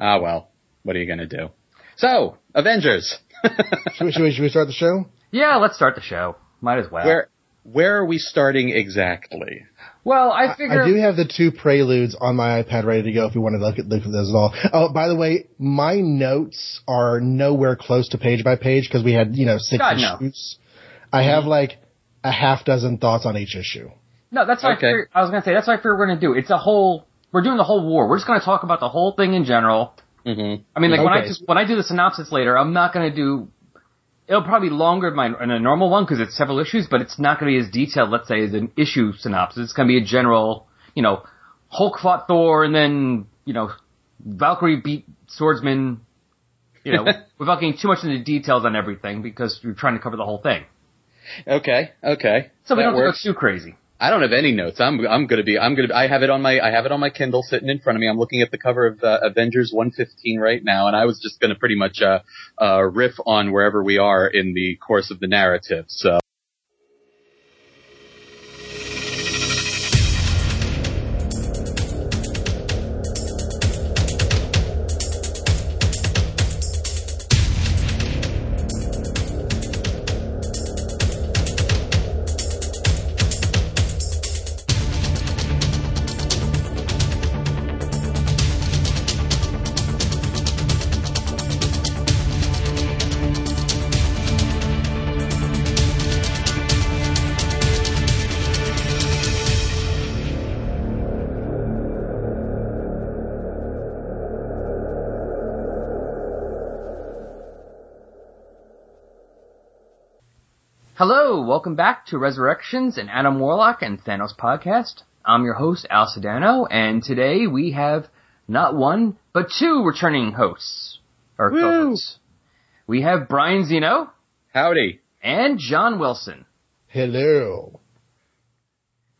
Ah, well, what are you gonna do? So, Avengers. should, we, should, we, should we start the show? Yeah, let's start the show. Might as well. Where where are we starting exactly? Well, I figure I, I do have the two preludes on my iPad ready to go if we want to look at, look at those at all. Oh, by the way, my notes are nowhere close to page by page because we had you know six God, no. issues. I have like a half dozen thoughts on each issue. No, that's what I, Okay. figured, I was gonna say. That's what I figured we're gonna do. It's a whole. We're doing the whole war. We're just gonna talk about the whole thing in general. Mm-hmm. I mean, like when I just when I do the synopsis later, I'm not gonna do. It'll probably be longer than, my, than a normal one because it's several issues, but it's not gonna be as detailed. Let's say as an issue synopsis. It's gonna be a general. You know, Hulk fought Thor, and then you know, Valkyrie beat Swordsman. You know, without getting too much into details on everything because we're trying to cover the whole thing. Okay, okay. So we That don't have to works. go too crazy. I don't have any notes. I'm I'm gonna be I'm gonna I have it on my I have it on my Kindle sitting in front of me. I'm looking at the cover of uh, Avengers 115 right now, and I was just gonna pretty much uh, uh, riff on wherever we are in the course of the narrative. So. Hello, welcome back to Resurrections and Adam Warlock and Thanos podcast. I'm your host, Al Sedano, and today we have not one, but two returning hosts. Or Woo. co-hosts. We have Brian Zeno Howdy. and John Wilson. Hello.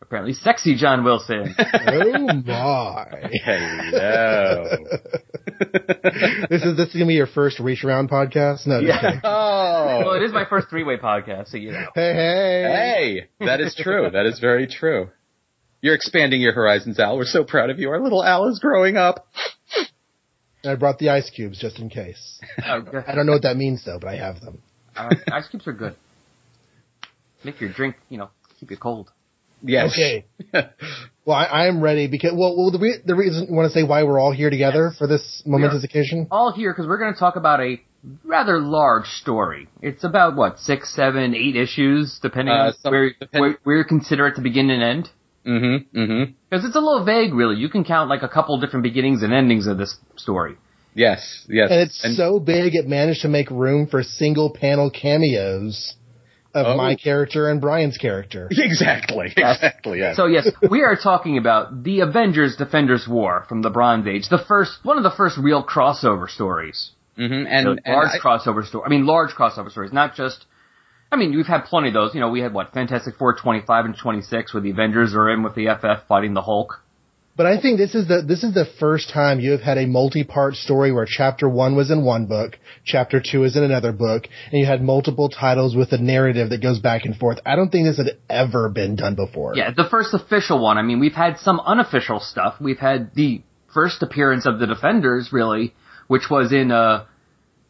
Apparently sexy John Wilson. Oh my. Hello. this is this is gonna be your first reach around podcast? No, Yeah. kidding. oh. well, it is my first three-way podcast, so you know. Hey, hey. Hey, that is true. That is very true. You're expanding your horizons, Al. We're so proud of you. Our little Al is growing up. I brought the ice cubes just in case. Oh. I don't know what that means though, but I have them. Uh, ice cubes are good. Make your drink, you know, keep it cold. Yes. Okay. Well, I, I am ready because well, well the, re- the reason you want to say why we're all here together for this momentous occasion. all here because we're going to talk about a rather large story. It's about what six, seven, eight issues, depending Uh, on some- where, depend- where where you consider it to begin and end. Mm-hmm. Mm-hmm. Because it's a little vague, really. You can count like a couple different beginnings and endings of this story. Yes. Yes. And it's so big it managed to make room for single panel cameos of Oh. my character and Brian's character. exactly. Exactly. Yes. So yes, we are talking about the Avengers Defenders War from the Bronze Age, the first one of the first real crossover stories. mm-hmm. And, So and large I- crossover story. I mean, large crossover stories, not just. I mean, we've had plenty of those. You know, we had what Fantastic Four 25 and 26, where the Avengers are in with the FF fighting the Hulk. But I think this is the this is the first time you have had a multi-part story where chapter one was in one book, chapter two is in another book, and you had multiple titles with a narrative that goes back and forth. I don't think this had ever been done before. Yeah, the first official one. I mean, we've had some unofficial stuff. We've had the first appearance of the Defenders, really, which was in uh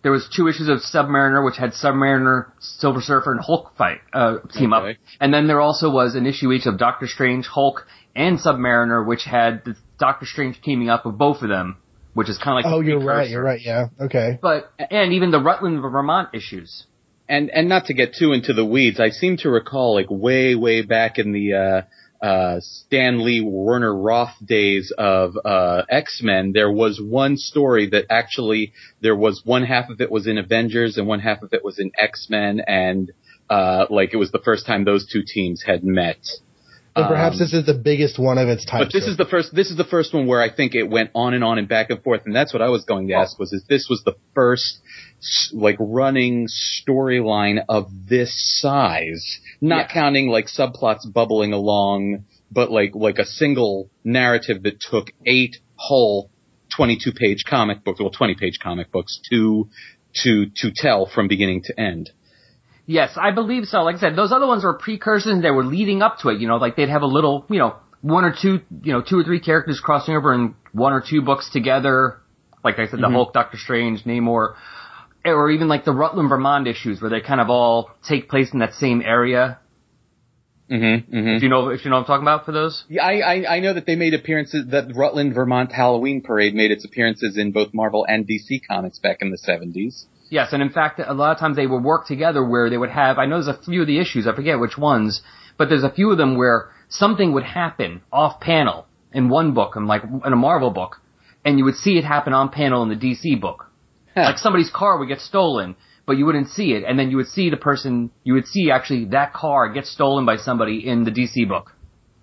there was two issues of Submariner, which had Submariner, Silver Surfer, and Hulk fight uh, team up, and then there also was an issue each of Doctor Strange, Hulk, and Submariner, which had the Doctor Strange teaming up with both of them, which is kind of like Oh, you're right. You're right. Yeah. Okay. But and even the Rutland, Vermont issues. and and not to get too into the weeds, I seem to recall like way way back in the uh uh Stan Lee Werner Roth days of uh X-Men there was one story that actually there was one half of it was in Avengers and one half of it was in X-Men and uh like it was the first time those two teams had met. And perhaps Um, this is the biggest one of its type. But this is the first. This is the first one where I think it went on and on and back and forth, and that's what I was going to ask. Was if this was the first like running storyline of this size, not Yeah. counting like subplots bubbling along, but like like a single narrative that took eight whole twenty-two page comic books, well, twenty page comic books to to to tell from beginning to end. Yes, I believe so. Like I said, those other ones were precursors and they were leading up to it. You know, like they'd have a little, you know, one or two, you know, two or three characters crossing over in one or two books together Like I said, the Hulk, Doctor Strange, Namor, or even like the Rutland, Vermont issues where they kind of all take place in that same area. Mm-hmm, mm-hmm. If you know, if you know what I'm talking about for those. Yeah, I, I I know that they made appearances. That Rutland, Vermont Halloween parade made its appearances in both Marvel and DC comics back in the seventies. Yes, and in fact, a lot of times they would work together where they would have. I know there's a few of the issues. I forget which ones, but there's a few of them where something would happen off panel in one book, and like in a Marvel book, and you would see it happen on panel in the DC book. Like somebody's car would get stolen, but you wouldn't see it, and then you would see the person, you would see actually that car get stolen by somebody in the DC book.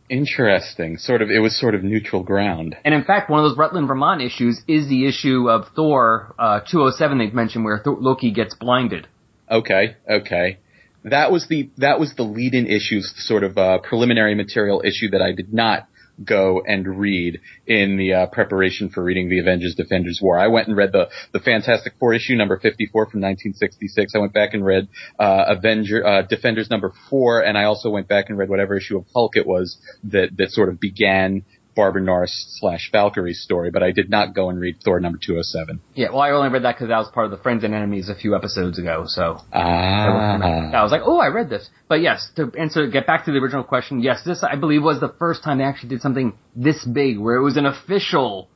Interesting. Sort of. It was sort of neutral ground. And in fact, one of those Rutland, Vermont issues is the issue of Thor uh, 207 they've mentioned where Thor- Loki gets blinded. Okay, okay. That was the that was the lead-in issues, sort of uh, preliminary material issue that I did not go and read in the uh, preparation for reading the Avengers Defenders War. I went and read the the Fantastic Four issue number 54 from 1966. I went back and read uh, Avenger uh, Defenders number 4 and I also went back and read whatever issue of Hulk it was that that sort of began Barbara Norris slash Valkyrie's story, but I did not go and read Thor number 207. Yeah, well, I only read that because that was part of the Friends and Enemies a few episodes ago, so. Ah. I was like, oh, I read this. But yes, to answer, get back to the original question, yes, this I believe was the first time they actually did something this big where it was an official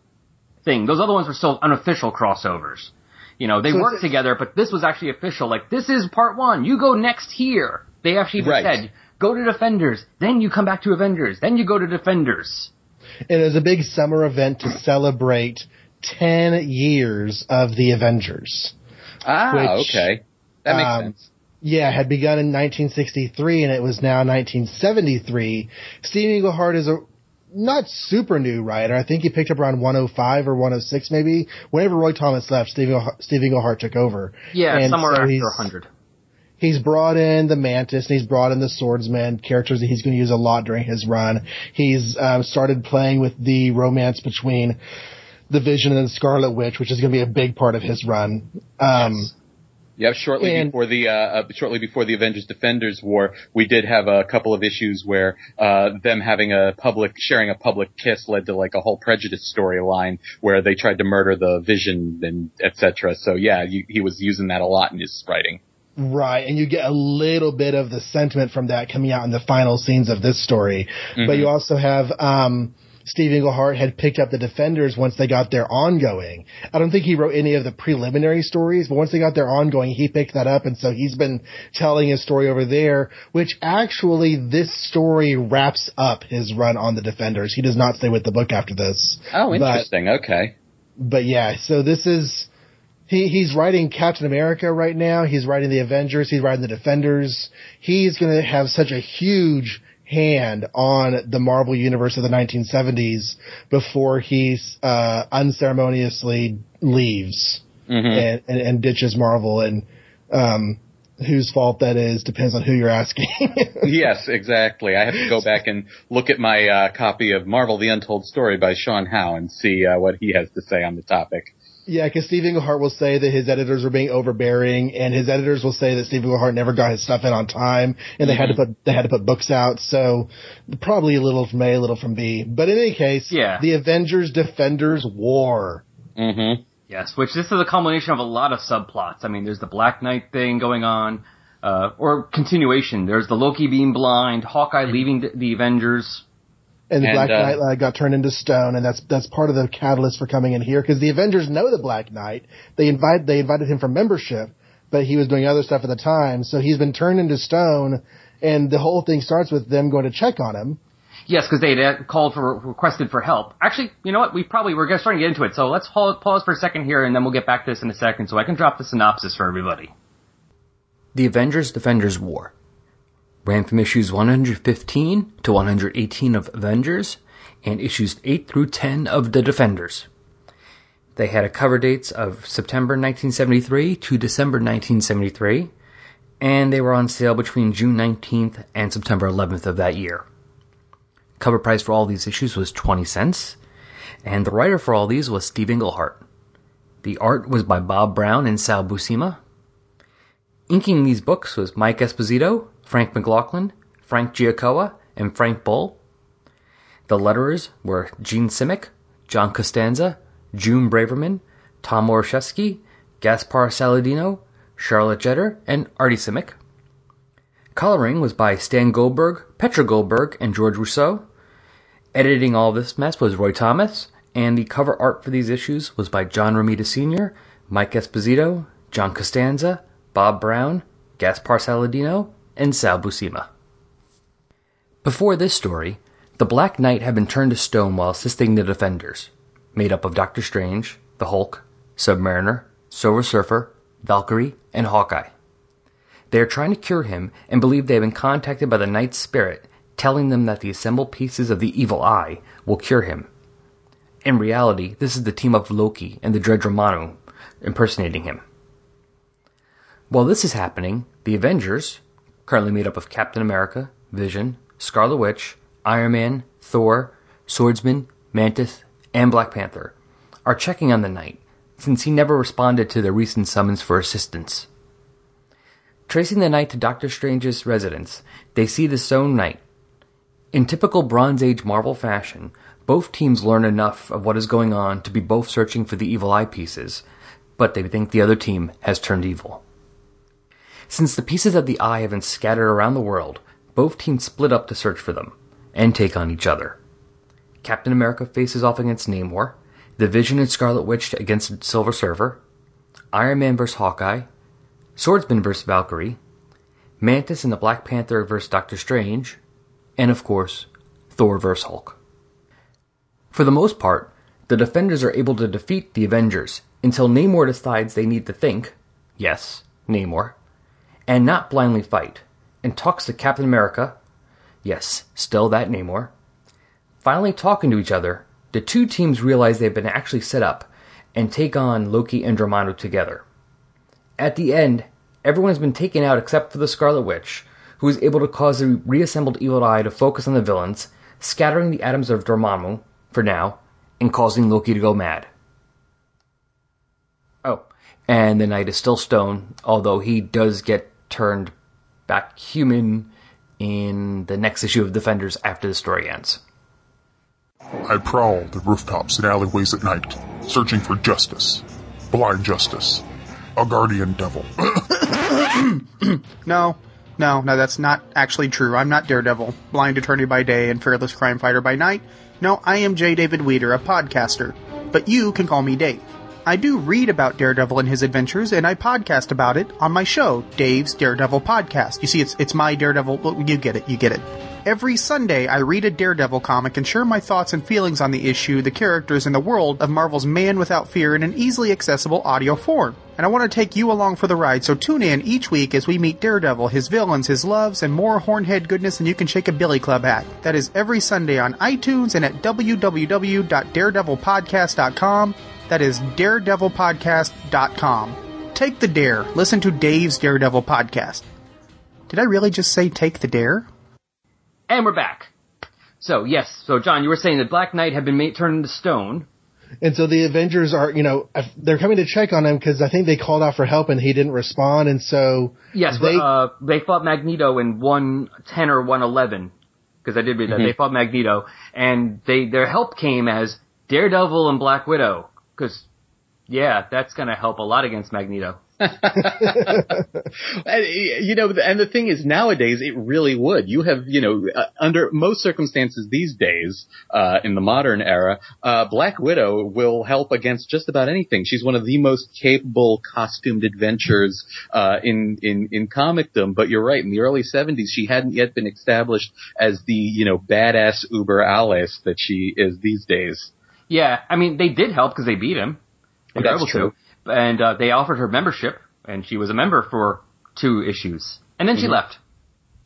thing. Those other ones were still unofficial crossovers. You know, they So worked together, but this was actually official. Like, this is part one. You go next here. They actually even Right. said, go to Defenders, then you come back to Avengers, then you go to Defenders. And it was a big summer event to celebrate 10 years of the Avengers. Ah, Which, okay. That makes um, sense. Yeah, it had begun in 1963 and it was now 1973. Steve Englehart is a not super new writer. I think he picked up around 105 or 106 maybe. Whenever Roy Thomas left, Steve, Englehart- Steve Englehart took over. Yeah, And somewhere so after 100. He's brought in the Mantis and he's brought in the Swordsman characters that he's going to use a lot during his run. He's um, started playing with the romance between the Vision and the Scarlet Witch, which is going to be a big part of his run. Um, Yeah, shortly and- before the uh, uh, shortly before the Avengers Defenders War, we did have a couple of issues where uh, them having a public sharing a public kiss led to like a whole prejudice storyline where they tried to murder the Vision and etc. So yeah, you, he was using that a lot in his writing. Right, and you get a little bit of the sentiment from that coming out in the final scenes of this story. But you also have um, Steve Englehart had picked up the Defenders once they got their ongoing. I don't think he wrote any of the preliminary stories, but once they got their ongoing, he picked that up, and so he's been telling his story over there. Which actually, this story wraps up his run on the Defenders. He does not stay with the book after this. Oh, But- interesting. okay. but yeah, so this is he he's writing Captain America right now. He's writing the Avengers. He's writing the Defenders. He's going to have such a huge hand on the Marvel universe of the 1970s before he uh, unceremoniously leaves Mhm. and, and, and ditches Marvel. And um, whose fault that is depends on who you're asking. Yes, exactly. I have to go back and look at my uh, copy of Marvel: The Untold Story by Sean Howe and see uh, what he has to say on the topic. Yeah, because Steve Englehart will say that his editors were being overbearing, and his editors will say that Steve Englehart never got his stuff in on time, and they had to put they had to put books out. So probably a little from A, a little from B. But in any case, Yeah. the Avengers Defenders War. Mm-hmm. Yes, which this is a culmination of a lot of subplots. I mean, there's the Black Knight thing going on, uh, or continuation. There's the Loki being blind, Hawkeye leaving the, the Avengers. And the And, Black uh, Knight uh, got turned into stone, and that's that's part of the catalyst for coming in here because the Avengers know the Black Knight. They invite they invited him for membership, but he was doing other stuff at the time, so he's been turned into stone. And the whole thing starts with them going to check on him. Yes, because they had called for requested for help. Actually, you know what? We probably we're gonna- starting to get into it. So let's hold, pause for a second here, and then we'll get back to this in a second, so I can drop the synopsis for everybody. The Avengers Defenders War ran from issues 115 to 118 of Avengers and issues 8 through 10 of The Defenders. They had a cover dates of September 1973 to December 1973, and they were on sale between June 19th and September 11th of that year. Cover price for all these issues was 20 cents, and the writer for all these was Steve Englehart. The art was by Bob Brown and Sal Buscema. Inking these books was Mike Esposito, Frank McLaughlin, Frank Giacoia, and Frank Bolle. The letterers were Jean Simek, John Costanza, June Braverman, Tom Orzechowski, Gaspar Saladino, Charlotte Jetter, and Artie Simek. Coloring was by Stan Goldberg, Petra Goldberg, and George Roussos. Editing all this mess was Roy Thomas, and the cover art for these issues was by John Romita Sr., Mike Esposito, John Costanza, Bob Brown, Gaspar Saladino, and Sal Buscema. Before this story, the Black Knight had been turned to stone while assisting the Defenders, made up of Doctor Strange, the Hulk, Submariner, Silver Surfer, Valkyrie, and Hawkeye. They are trying to cure him and believe they have been contacted by the Knight's spirit, telling them that the assembled pieces of the evil eye will cure him. In reality, this is the team of Loki and the Dread Dormammu impersonating him. While this is happening, the Avengers, currently made up of Captain America, Vision, Scarlet Witch, Iron Man, Thor, Swordsman, Mantis, and Black Panther, are checking on the Knight, since he never responded to their recent summons for assistance. Tracing the Knight to Doctor Strange's residence, they see the Stone Knight. In typical Bronze Age Marvel fashion, both teams learn enough of what is going on to be both searching for the evil eye pieces, but they think the other team has turned evil. Since the pieces of the eye have been scattered around the world, both teams split up to search for them and take on each other. Captain America faces off against Namor, the Vision and Scarlet Witch against Silver Surfer, Iron Man vs. Hawkeye, Swordsman vs. Valkyrie, Mantis and the Black Panther vs. Doctor Strange, and of course, Thor vs. Hulk. For the most part, the Defenders are able to defeat the Avengers until Namor decides they need to think, yes, Namor, and not blindly fight, and talks to Captain America, yes, still that Namor. Finally talking to each other, the two teams realize they've been actually set up and take on Loki and Dormammu together. At the end, everyone has been taken out except for the Scarlet Witch, who is able to cause the reassembled Evil Eye to focus on the villains, scattering the atoms of Dormammu, for now, and causing Loki to go mad. Oh, and the Knight is still stone, although he does get turned back human in the next issue of Defenders after the story ends. I prowl the rooftops and alleyways at night, searching for justice. Blind justice. A guardian devil. no, no, no, that's not actually true. I'm not Daredevil, blind attorney by day and fearless crime fighter by night. No, I am J. David Weter, a podcaster. But you can call me Dave. I do read about Daredevil and his adventures, and I podcast about it on my show, Dave's Daredevil Podcast. You see, it's it's my Daredevil. You get it. You get it. Every Sunday, I read a Daredevil comic and share my thoughts and feelings on the issue, the characters, and the world of Marvel's Man Without Fear in an easily accessible audio form. And I want to take you along for the ride, so tune in each week as we meet Daredevil, his villains, his loves, and more hornhead goodness than you can shake a billy club at. That is every Sunday on iTunes and at www.daredevilpodcast.com. That is daredevilpodcast.com. Take the dare. Listen to Dave's Daredevil podcast. Did I really just say take the dare? And we're back. So, yes, so John, you were saying that Black Knight had been made, turned into stone. And so the Avengers are, you know, they're coming to check on him because I think they called out for help and he didn't respond. And so yes, they uh, they fought Magneto in one ten or one eleven because I did read that mm-hmm. they fought Magneto and they their help came as Daredevil and Black Widow because yeah, that's going to help a lot against Magneto. and, you know, and the thing is, nowadays it really would. You have, you know, uh, under most circumstances these days, uh, in the modern era, uh, Black Widow will help against just about anything. She's one of the most capable costumed adventures uh, in in in comicdom. But you're right. In the early '70s, she hadn't yet been established as the, you know, badass uber Alice that she is these days. Yeah, I mean they did help because they beat him. They That's true. To. And uh, they offered her membership, and she was a member for two issues, and then mm-hmm. she left.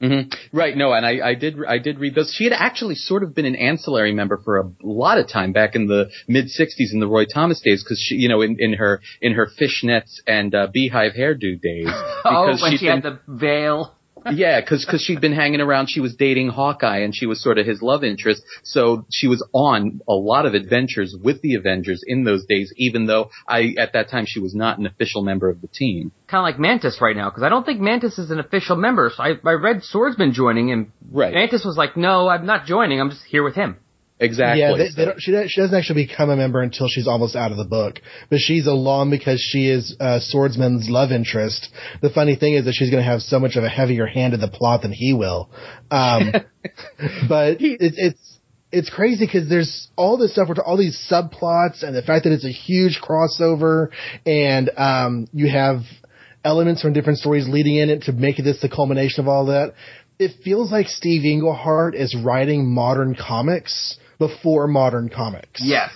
Mm-hmm. Right. No, and I, I did I did read those. She had actually sort of been an ancillary member for a lot of time back in the mid '60s in the Roy Thomas days, because she, you know, in, in her in her fishnets and uh, beehive hairdo days. oh, when she been, had the veil yeah, because cause she'd been hanging around. She was dating Hawkeye, and she was sort of his love interest. So she was on a lot of adventures with the Avengers in those days. Even though I, at that time, she was not an official member of the team. Kind of like Mantis right now, because I don't think Mantis is an official member. So I, I read Swordsman joining, and right. Mantis was like, "No, I'm not joining. I'm just here with him." Exactly. Yeah, they, they don't, she, she doesn't actually become a member until she's almost out of the book. But she's along because she is uh, Swordsman's love interest. The funny thing is that she's going to have so much of a heavier hand in the plot than he will. Um, but it's it's it's crazy because there's all this stuff, with all these subplots, and the fact that it's a huge crossover, and um, you have elements from different stories leading in it to make this the culmination of all that. It feels like Steve Englehart is writing modern comics before modern comics. Yes.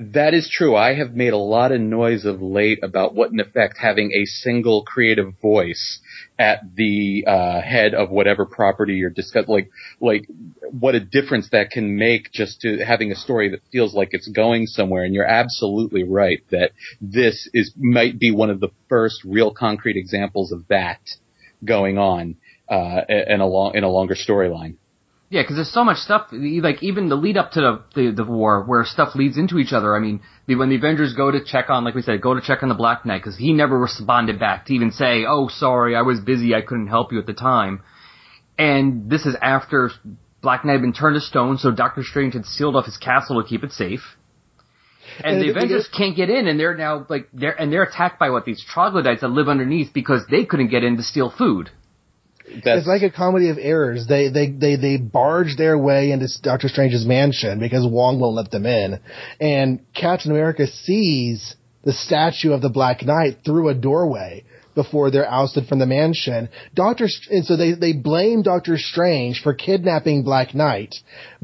That is true. I have made a lot of noise of late about what, in effect, having a single creative voice at the uh, head of whatever property you're discussing, like, like what a difference that can make just to having a story that feels like it's going somewhere. And you're absolutely right that this is might be one of the first real concrete examples of that going on uh, in a long in a longer storyline. Yeah, because there's so much stuff, like even the lead up to the, the, the war, where stuff leads into each other. I mean, the, when the Avengers go to check on, like we said, go to check on the Black Knight, because he never responded back to even say, "Oh, sorry, I was busy, I couldn't help you at the time." And this is after Black Knight had been turned to stone, so Doctor Strange had sealed off his castle to keep it safe. And, and the Avengers can't get in, and they're now like they're and they're attacked by what these troglodytes that live underneath because they couldn't get in to steal food. That's, it's like a comedy of errors. They they they they barge their way into Doctor Strange's mansion because Wong won't let them in, and Captain America sees the statue of the Black Knight through a doorway before they're ousted from the mansion. Doctor, and so they, they blame Doctor Strange for kidnapping Black Knight.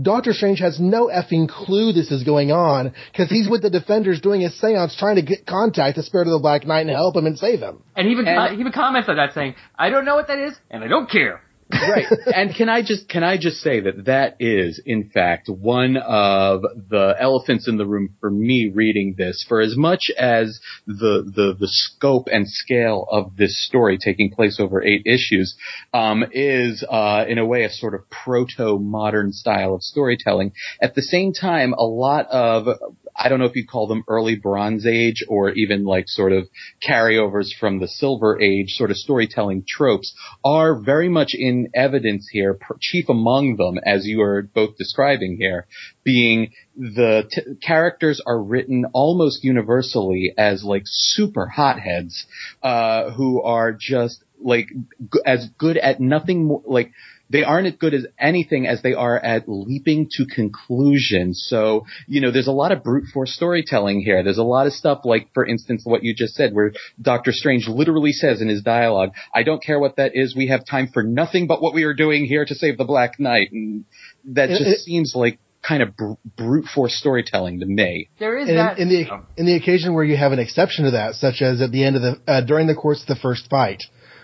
Doctor Strange has no effing clue this is going on because he's with the Defenders doing a seance trying to get contact the spirit of the Black Knight and help him and save him. And he even, and, he even comments on that saying, I don't know what that is and I don't care right. And can I just can I just say that that is in fact one of the elephants in the room for me reading this. For as much as the the the scope and scale of this story taking place over eight issues um, is uh, in a way a sort of proto modern style of storytelling. At the same time, a lot of I don't know if you'd call them early Bronze Age or even like sort of carryovers from the Silver Age sort of storytelling tropes are very much in evidence here, chief among them, as you are both describing here, being the t- characters are written almost universally as like super hotheads, uh, who are just like g- as good at nothing more, like they aren't as good as anything as they are at leaping to conclusions. So, you know, there's a lot of brute force storytelling here. There's a lot of stuff like, for instance, what you just said, where Doctor Strange literally says in his dialogue, I don't care what that is. We have time for nothing but what we are doing here to save the Black Knight. And that just it, seems like kind of br- brute force storytelling to me. There is and that in, in the in the occasion where you have an exception to that, such as at the end of the uh, during the course of the first fight,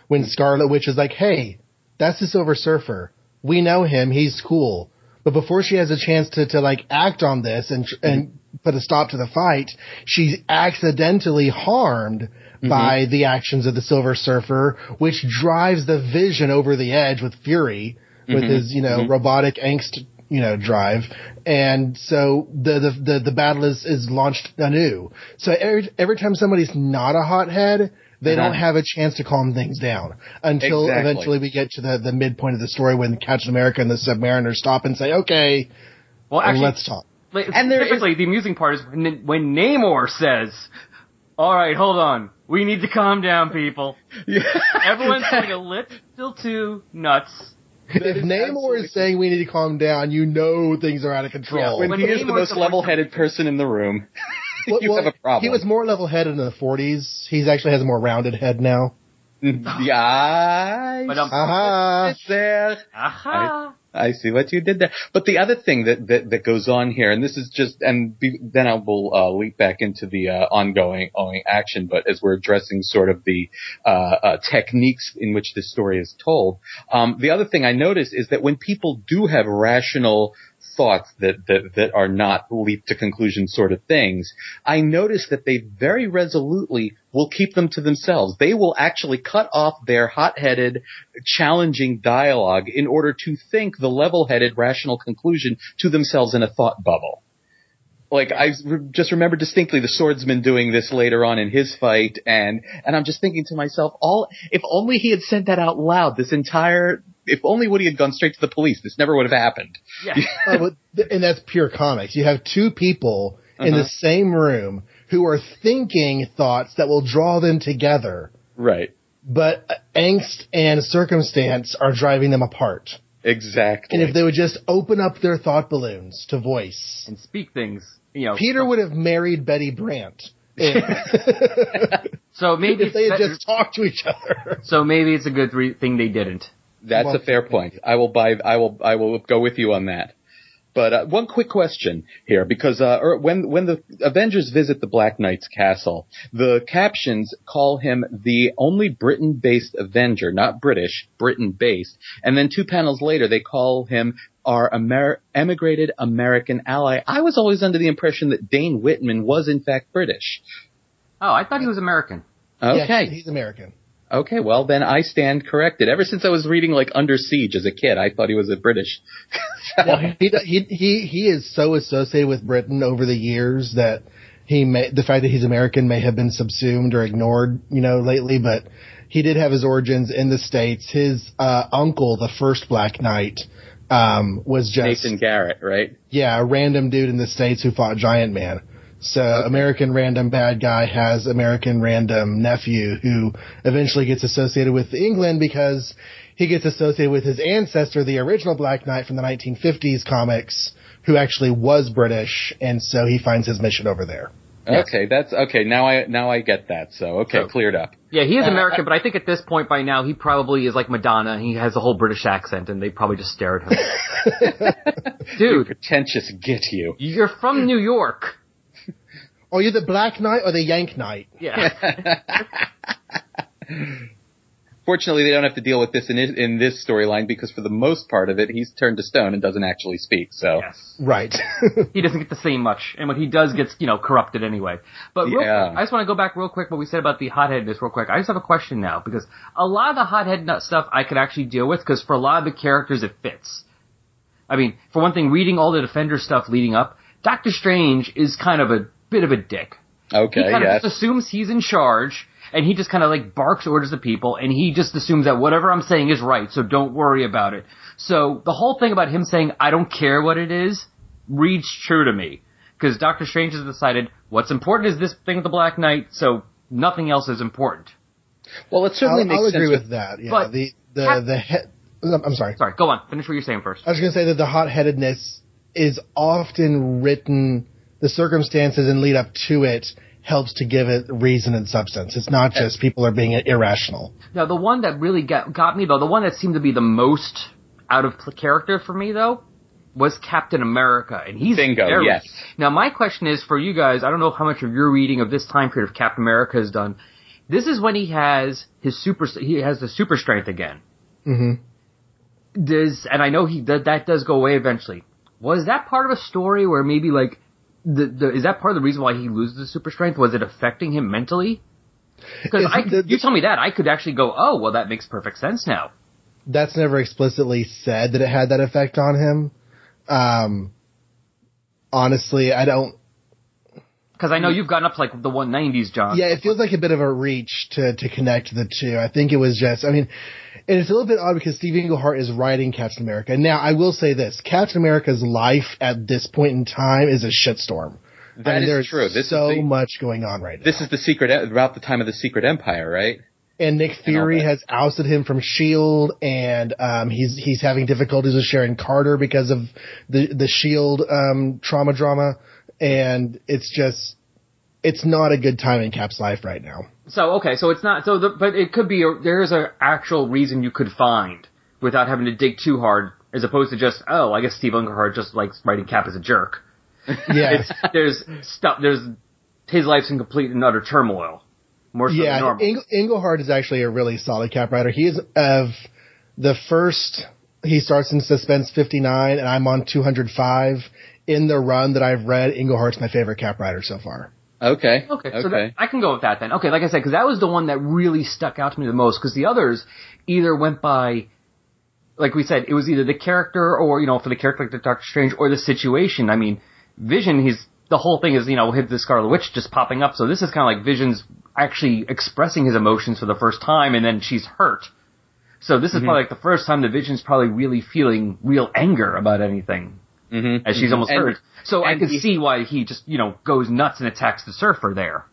when Scarlet Witch is like, "Hey, that's the Silver Surfer. We know him. He's cool. But before she has a chance to, to like act on this and, and put a stop to the fight, she's accidentally harmed mm-hmm. by the actions of the Silver Surfer, which drives the vision over the edge with fury with mm-hmm. his, you know, mm-hmm. robotic angst, you know, drive. And so the, the, the, the battle is, is launched anew. So every, every time somebody's not a hothead, they uh-huh. don't have a chance to calm things down until exactly. eventually we get to the, the midpoint of the story when Captain America and the Submariner stop and say, okay, well, actually, let's talk. And typically, is- the amusing part is when, when Namor says, all right, hold on. We need to calm down, people. Yeah. Everyone's going a little too nuts. If Namor is saying we need to calm down, you know things are out of control. Yeah, when, when he is the most level-headed person in the room. Well, you well, have a problem. He was more level-headed in the 40s. He actually has a more rounded head now. yeah. But uh-huh. there. Uh-huh. I, I, see what you did there. But the other thing that, that, that goes on here, and this is just, and be, then I will uh, leap back into the uh, ongoing, ongoing action. But as we're addressing sort of the uh, uh techniques in which this story is told, um, the other thing I notice is that when people do have rational thoughts that, that, that are not leap to conclusion sort of things, I notice that they very resolutely will keep them to themselves. They will actually cut off their hot-headed, challenging dialogue in order to think the level-headed, rational conclusion to themselves in a thought bubble like I just remember distinctly the swordsman doing this later on in his fight, and and I'm just thinking to myself, all if only he had said that out loud, this entire if only Woody had gone straight to the police, this never would have happened. Yeah. Oh, but th- and that's pure comics. You have two people in Uh-huh. the same room who are thinking thoughts that will draw them together, Right. but angst and circumstance are driving them apart. Exactly. And if they would just open up their thought balloons to voice, and speak things. You know, Peter would have married Betty Brant. So maybe if they had it's just talked to each other. so maybe it's a good re- thing they didn't. That's Well, a fair point. I will buy. I will. I will go with you on that. But uh, one quick question here, because uh, er, when when the Avengers visit the Black Knight's castle, the captions call him the only Britain-based Avenger, not British, Britain-based. And then two panels later, they call him our Amer- emigrated American ally. I was always under the impression that Dane Whitman was in fact British. Oh, I thought he was American. Okay. Yeah, he's American. Okay, well then I stand corrected. Ever since I was reading like Under Siege as a kid, I thought he was a British. So- Yeah, he, he he he is so associated with Britain over the years that he may the fact that he's American may have been subsumed or ignored, you know, lately. But he did have his origins in the states. His uh, uncle, the first Black Knight, um, was just Nathan Garrett, right? yeah a random dude in the states who fought Giant Man. So American random bad guy has American random nephew who eventually gets associated with England because he gets associated with his ancestor, the original Black Knight from the 1950s comics, who actually was British, and so he finds his mission over there. Okay, that's okay. Now I now I get that. So okay, So- cleared up. Yeah, he is uh, American, uh, but I think at this point by now he probably is like Madonna. He has a whole British accent, and they probably just stare at him. Dude, Pretentious git you. you're from New York. Oh, you're the Black Knight or the Yank Knight? Yeah. Fortunately, they don't have to deal with this in in this storyline because for the most part of it, he's turned to stone and doesn't actually speak. So yes. Right. He doesn't get to say much, and when he does, gets you know corrupted anyway. But real Yeah. quick, I just want to go back real quick what we said about the hotheadness real quick. I just have a question now because a lot of the hothead nut stuff I could actually deal with because for a lot of the characters it fits. I mean, for one thing, reading all the Defender stuff leading up, Doctor Strange is kind of a bit of a dick. okay, he kind yes, of just assumes he's in charge, and he just kind of like barks orders to people, and he just assumes that whatever I'm saying is right, so don't worry about it. So the whole thing about him saying I don't care what it is reads true to me because Doctor Strange has decided what's important is this thing with the Black Knight, so nothing else is important. well, it certainly I'll, makes I'll sense. agree with- with that. Yeah. But- the the Cap- the he- I'm sorry. Sorry, go on, finish what you're saying first. I was going to say that the hot-headedness is often written, the circumstances and lead up to it helps to give it reason and substance. It's not just people are being irrational. Now, the one that really got got me though, the one that seemed to be the most out of character for me though, was Captain America, and he's Bingo, very- yes. Now, my question is for you guys. I don't know how much of your reading of this time period of Captain America has done. This is when he has his super. He has the super strength again. hmm Does and I know he that that does go away eventually. Was that part of a story where maybe like the, the is that part of the reason why he loses the super strength? Was it affecting him mentally? Because It's I the- could, you tell me that I could actually go, oh well, that makes perfect sense now. That's never explicitly said that it had that effect on him. Um, honestly, I don't. Because I know you've gotten up to like the 190s, John. Yeah, it feels like a bit of a reach to to connect the two. I think it was just. I mean, and it's a little bit odd because Steve Englehart is writing Captain America. Now, I will say this: Captain America's life at this point in time is a shitstorm. That I mean, is there's true. This so is the, much going on right now. this is the secret about the time of the Secret Empire, right? and Nick Fury that. has ousted him from Shield, and um, he's he's having difficulties with Sharon Carter because of the the Shield um, trauma drama, and it's just it's not a good time in Cap's life right now. So okay, so it's not so, the, but it could be a, there is an actual reason you could find without having to dig too hard, as opposed to just oh, I guess Steve Englehart just likes writing Cap as a jerk. Yeah, It's there's stuff there's his life's in complete and utter turmoil, more so than yeah. normal. Eng- Englehart is actually a really solid Cap writer. He is of the first. He starts in Suspense 59, and I'm on 205. In the run that I've read, Englehart's my favorite Cap writer so far. Okay. Okay, so that, I can go with that then. Okay, like I said, because that was the one that really stuck out to me the most. Because the others either went by, like we said, it was either the character or you know for the character like the Doctor Strange or the situation. I mean, Vision, he's the whole thing is you know hit the Scarlet Witch just popping up. So this is kind of like Vision's actually expressing his emotions for the first time, and then she's hurt. So this is mm-hmm. probably like the first time the Vision's probably really feeling real anger about anything. Mm-hmm. As she's almost And- hurt. So I can he- see why he just, you know, goes nuts and attacks the surfer there.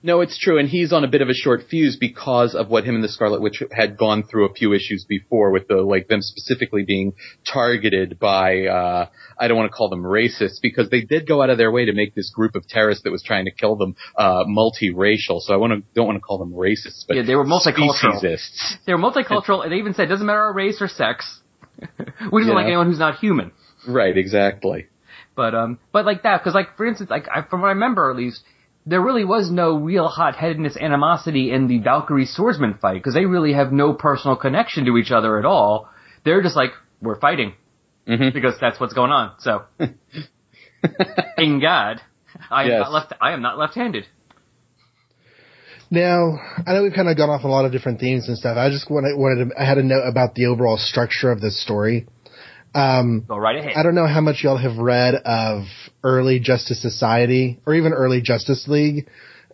No, it's true, and he's on a bit of a short fuse because of what him and the Scarlet Witch had gone through a few issues before, with the like them specifically being targeted by uh I don't want to call them racists because they did go out of their way to make this group of terrorists that was trying to kill them uh multiracial. So I want to don't want to call them racists, but Yeah, they were multicultural. speciesists. They were multicultural and they even said it doesn't matter our race or sex. we don't Yeah. like anyone who's not human. Right, exactly. But um, but like that, because like for instance, like I, from what I remember at least, there really was no real hot-headedness, animosity in the Valkyrie swordsman fight because they really have no personal connection to each other at all. They're just like we're fighting Mhm. because that's what's going on. So, in God, I am Yes. not left. I am not left-handed. Now, I know we've kind of gone off a lot of different themes and stuff. I just wanted, wanted to, I had a note about the overall structure of this story. Um, Go right ahead. I don't know how much y'all have read of early Justice Society or even early Justice League.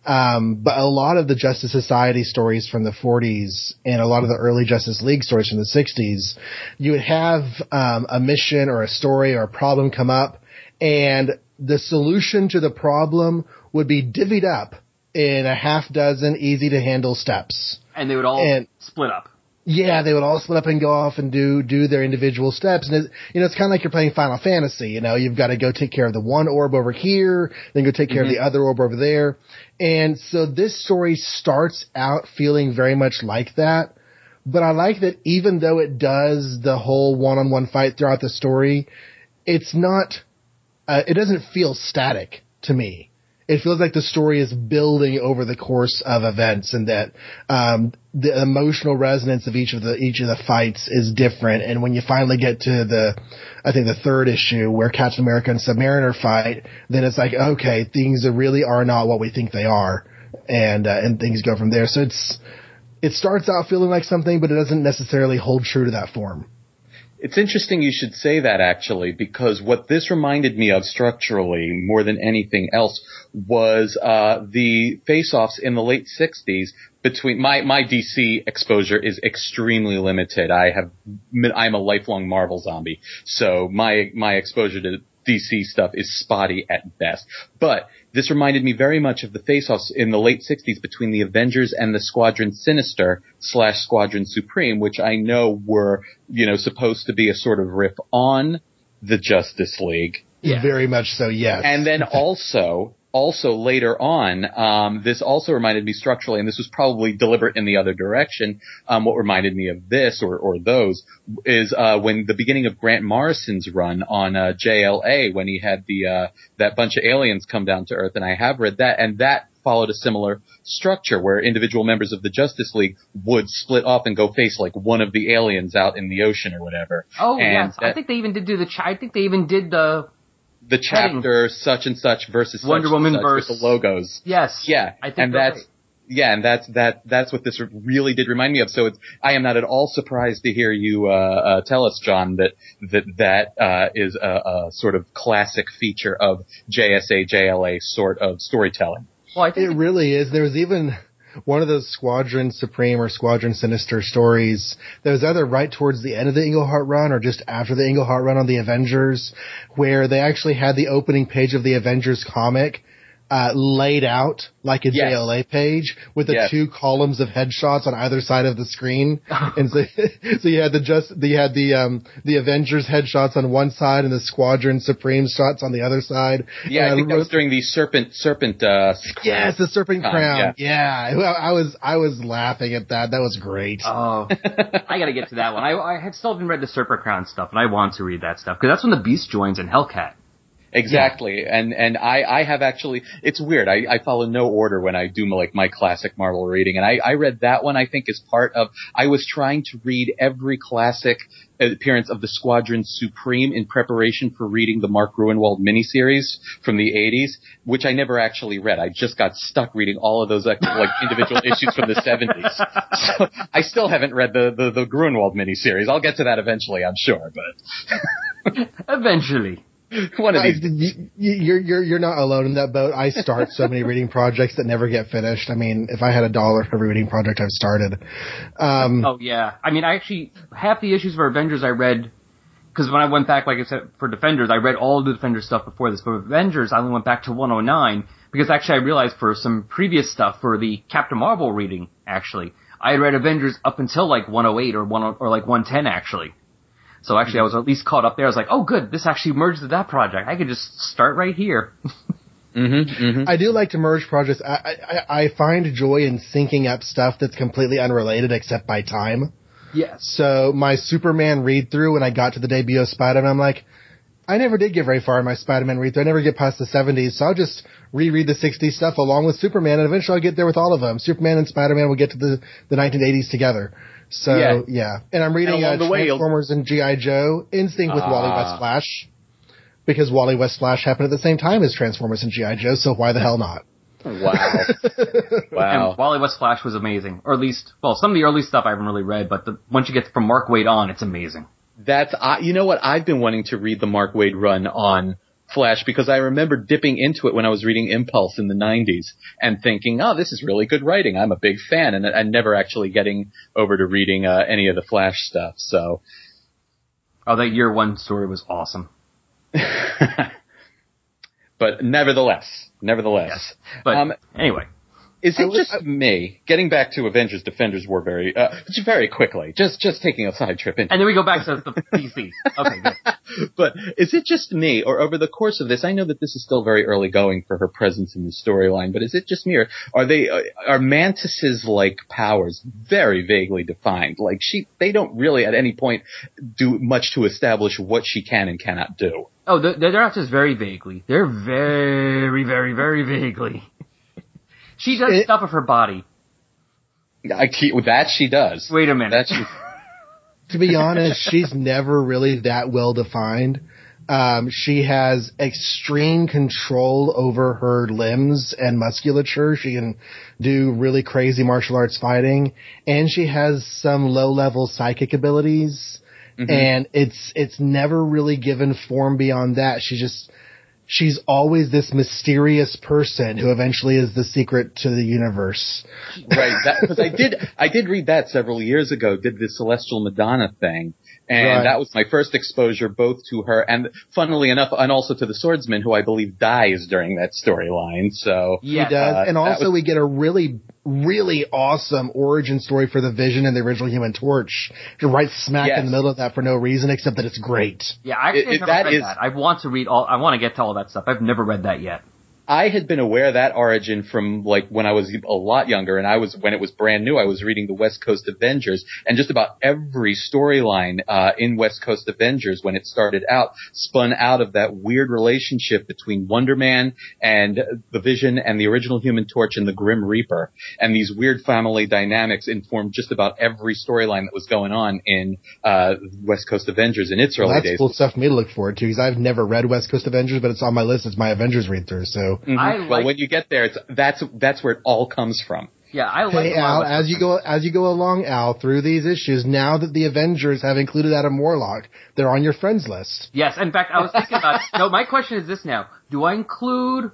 Um, but a lot of the Justice Society stories from the 40s and a lot of the early Justice League stories from the 60s, you would have um, a mission or a story or a problem come up, and the solution to the problem would be divvied up in a half dozen easy to handle steps. and they would all and- split up. Yeah, they would all split up and go off and do do their individual steps, and it, you know it's kind of like you're playing Final Fantasy. You know, you've got to go take care of the one orb over here, then go take care of the other orb over there, and so this story starts out feeling very much like that. But I like that even though it does the whole one-on-one fight throughout the story, it's not. Uh, it doesn't feel static to me. It feels like the story is building over the course of events, and that um, the emotional resonance of each of the each of the fights is different. And when you finally get to the, I think the third issue where Captain America and Submariner fight, then it's like okay, things really are not what we think they are, and uh, and things go from there. So it's it starts out feeling like something, but it doesn't necessarily hold true to that form. It's interesting you should say that actually, because what this reminded me of structurally more than anything else was uh, the face-offs in the late '60s between my my DC exposure is extremely limited. I have I'm a lifelong Marvel zombie, so my my exposure to DC stuff is spotty at best. But this reminded me very much of the face-offs in the late 60s between the Avengers and the Squadron Sinister slash Squadron Supreme, which I know were, you know, supposed to be a sort of riff on the Justice League. Yeah. Very much so, yes. And then also, also later on, um, this also reminded me structurally, and this was probably deliberate in the other direction. Um, what reminded me of this or, or those is uh, when the beginning of Grant Morrison's run on uh, JLA, when he had the uh, that bunch of aliens come down to Earth, and I have read that, and that followed a similar structure where individual members of the Justice League would split off and go face like one of the aliens out in the ocean or whatever. Oh And yes, I think they even did do the. I think they even did the. The chapter such and such versus such Wonder and Woman such versus- with the logos. Yes. Yeah, I think and that's right. yeah, and that's that that's what this really did remind me of. So it's I am not at all surprised to hear you uh, uh, tell us, John, that that that uh, is a, a sort of classic feature of JSA JLA sort of storytelling. Well, I think It really is. There was even one of those Squadron Supreme or Squadron Sinister stories. That was either right towards the end of the Englehart run or just after the Englehart run on the Avengers, where they actually had the opening page of the Avengers comic uh, laid out like a Yes. JLA page with the Yes. two columns of headshots on either side of the screen, and so so you had the just you had the um the Avengers headshots on one side and the Squadron Supreme shots on the other side. Yeah, I And think that was during the serpent serpent. Uh, Yes, the serpent Con, crown. Yeah, Well, I was I was laughing at that. That was great. Oh, I gotta get to that one. I, I have still haven't read the Serpent Crown stuff, and I want to read that stuff because that's when the Beast joins in Hellcat. Exactly, and and I I have actually it's weird. I I follow no order when I do my, like my classic Marvel reading, and I I read that one. I think as part of I was trying to read every classic appearance of the Squadron Supreme in preparation for reading the Mark Gruenwald miniseries from the '80s, which I never actually read. I just got stuck reading all of those like, like individual issues from the '70s. So I still haven't read the the, the Gruenwald miniseries. I'll get to that eventually, I'm sure, but. Eventually. One of I, these. y- y- you're you're you're not alone in that boat. I start so many reading projects that never get finished. I mean, if I had a dollar for every reading project I've started, um, Oh yeah, I mean, I actually half the issues for Avengers I read because when I went back, like I said, for Defenders, I read all the Defenders stuff before this. But Avengers, I only went back to 109 because actually I realized for some previous stuff for the Captain Marvel reading, actually, I had read Avengers up until like 108 or one or like 110 actually. So actually, I was at least caught up there. I was like, oh, good, this actually merged with that project. I could just start right here. Mm-hmm, mm-hmm. I do like to merge projects. I, I I find joy in syncing up stuff that's completely unrelated except by time. yes. So my Superman read through when I got to the debut of Spider-Man, I'm like, I never did get very far in my Spider-Man read through. I never get past the 70s, so I'll just reread the 60s stuff along with Superman, and eventually I'll get there with all of them. Superman and Spider-Man will get to the, the 1980s together. So Yeah. yeah, and I'm reading And uh, the way, Transformers and GI Joe in sync with Wally Ah. West Flash, because Wally West Flash happened at the same time as Transformers and GI Joe. So why the hell not? Wow. wow. And Wally West Flash was amazing, or at least, well, some of the early stuff I haven't really read, but the, once you get from Mark Waid on, it's amazing. That's I you know what I've been wanting to read the Mark Waid run on Flash because I remember dipping into it when I was reading Impulse in the 90s and thinking, "Oh, this is really good writing. I'm a big fan." And and never actually getting over to reading uh, any of the Flash stuff. So Oh, that year one story was awesome. but nevertheless, nevertheless. But Um, anyway, Is it just me getting back to Avengers Defenders War very uh, very quickly, just just taking a side trip into and then we go back to the PC. Okay, good. but is it just me, or over the course of this, I know that this is still very early going for her presence in the storyline, but is it just me, or are they, uh, are Mantis's like powers very vaguely defined? Like she, they don't really at any point do much to establish what she can and cannot do. Oh, they're, they're not just very vaguely. They're very, very, very vaguely. She does It- stuff with her body. I keep, that she does. Wait a minute. That she, to be honest, she's never really that well defined. Um, she has extreme control over her limbs and musculature. She can do really crazy martial arts fighting, and she has some low level psychic abilities. And it's it's never really given form beyond that. She just she's always this mysterious person who eventually is the secret to the universe. right, because I did, I did read that several years ago, did the Celestial Madonna thing. And Right. that was my first exposure both to her and, funnily enough, and also to the swordsman who I believe dies during that storyline. So, Yes. He does. Uh, and also was- we get a really, really awesome origin story for the Vision and the original Human Torch. You're right smack Yes. in the middle of that for no reason except that it's great. Yeah, I actually It- it- never that read is- that. I want to read all. I want to get to all that stuff. I've never read that yet. I had been aware of that origin from like when I was a lot younger and I was, when it was brand new, I was reading the West Coast Avengers and just about every storyline, uh, in West Coast Avengers when it started out spun out of that weird relationship between Wonder Man and the Vision and the original Human Torch and the Grim Reaper. And these weird family dynamics informed just about every storyline that was going on in, uh, West Coast Avengers in its Well, early that's days. cool stuff for me to look forward to because I've never read West Coast Avengers, but it's on my list. It's my Avengers read through. So, Mhm. I well, when you get there, it's, that's, that's where it all comes from. Yeah, I like. hey Al, as you go as you go along, Al, through these issues, now that the Avengers have included Adam Warlock, they're on your friends list. Yes, in fact, I was thinking about. no, my question is this now: Do I include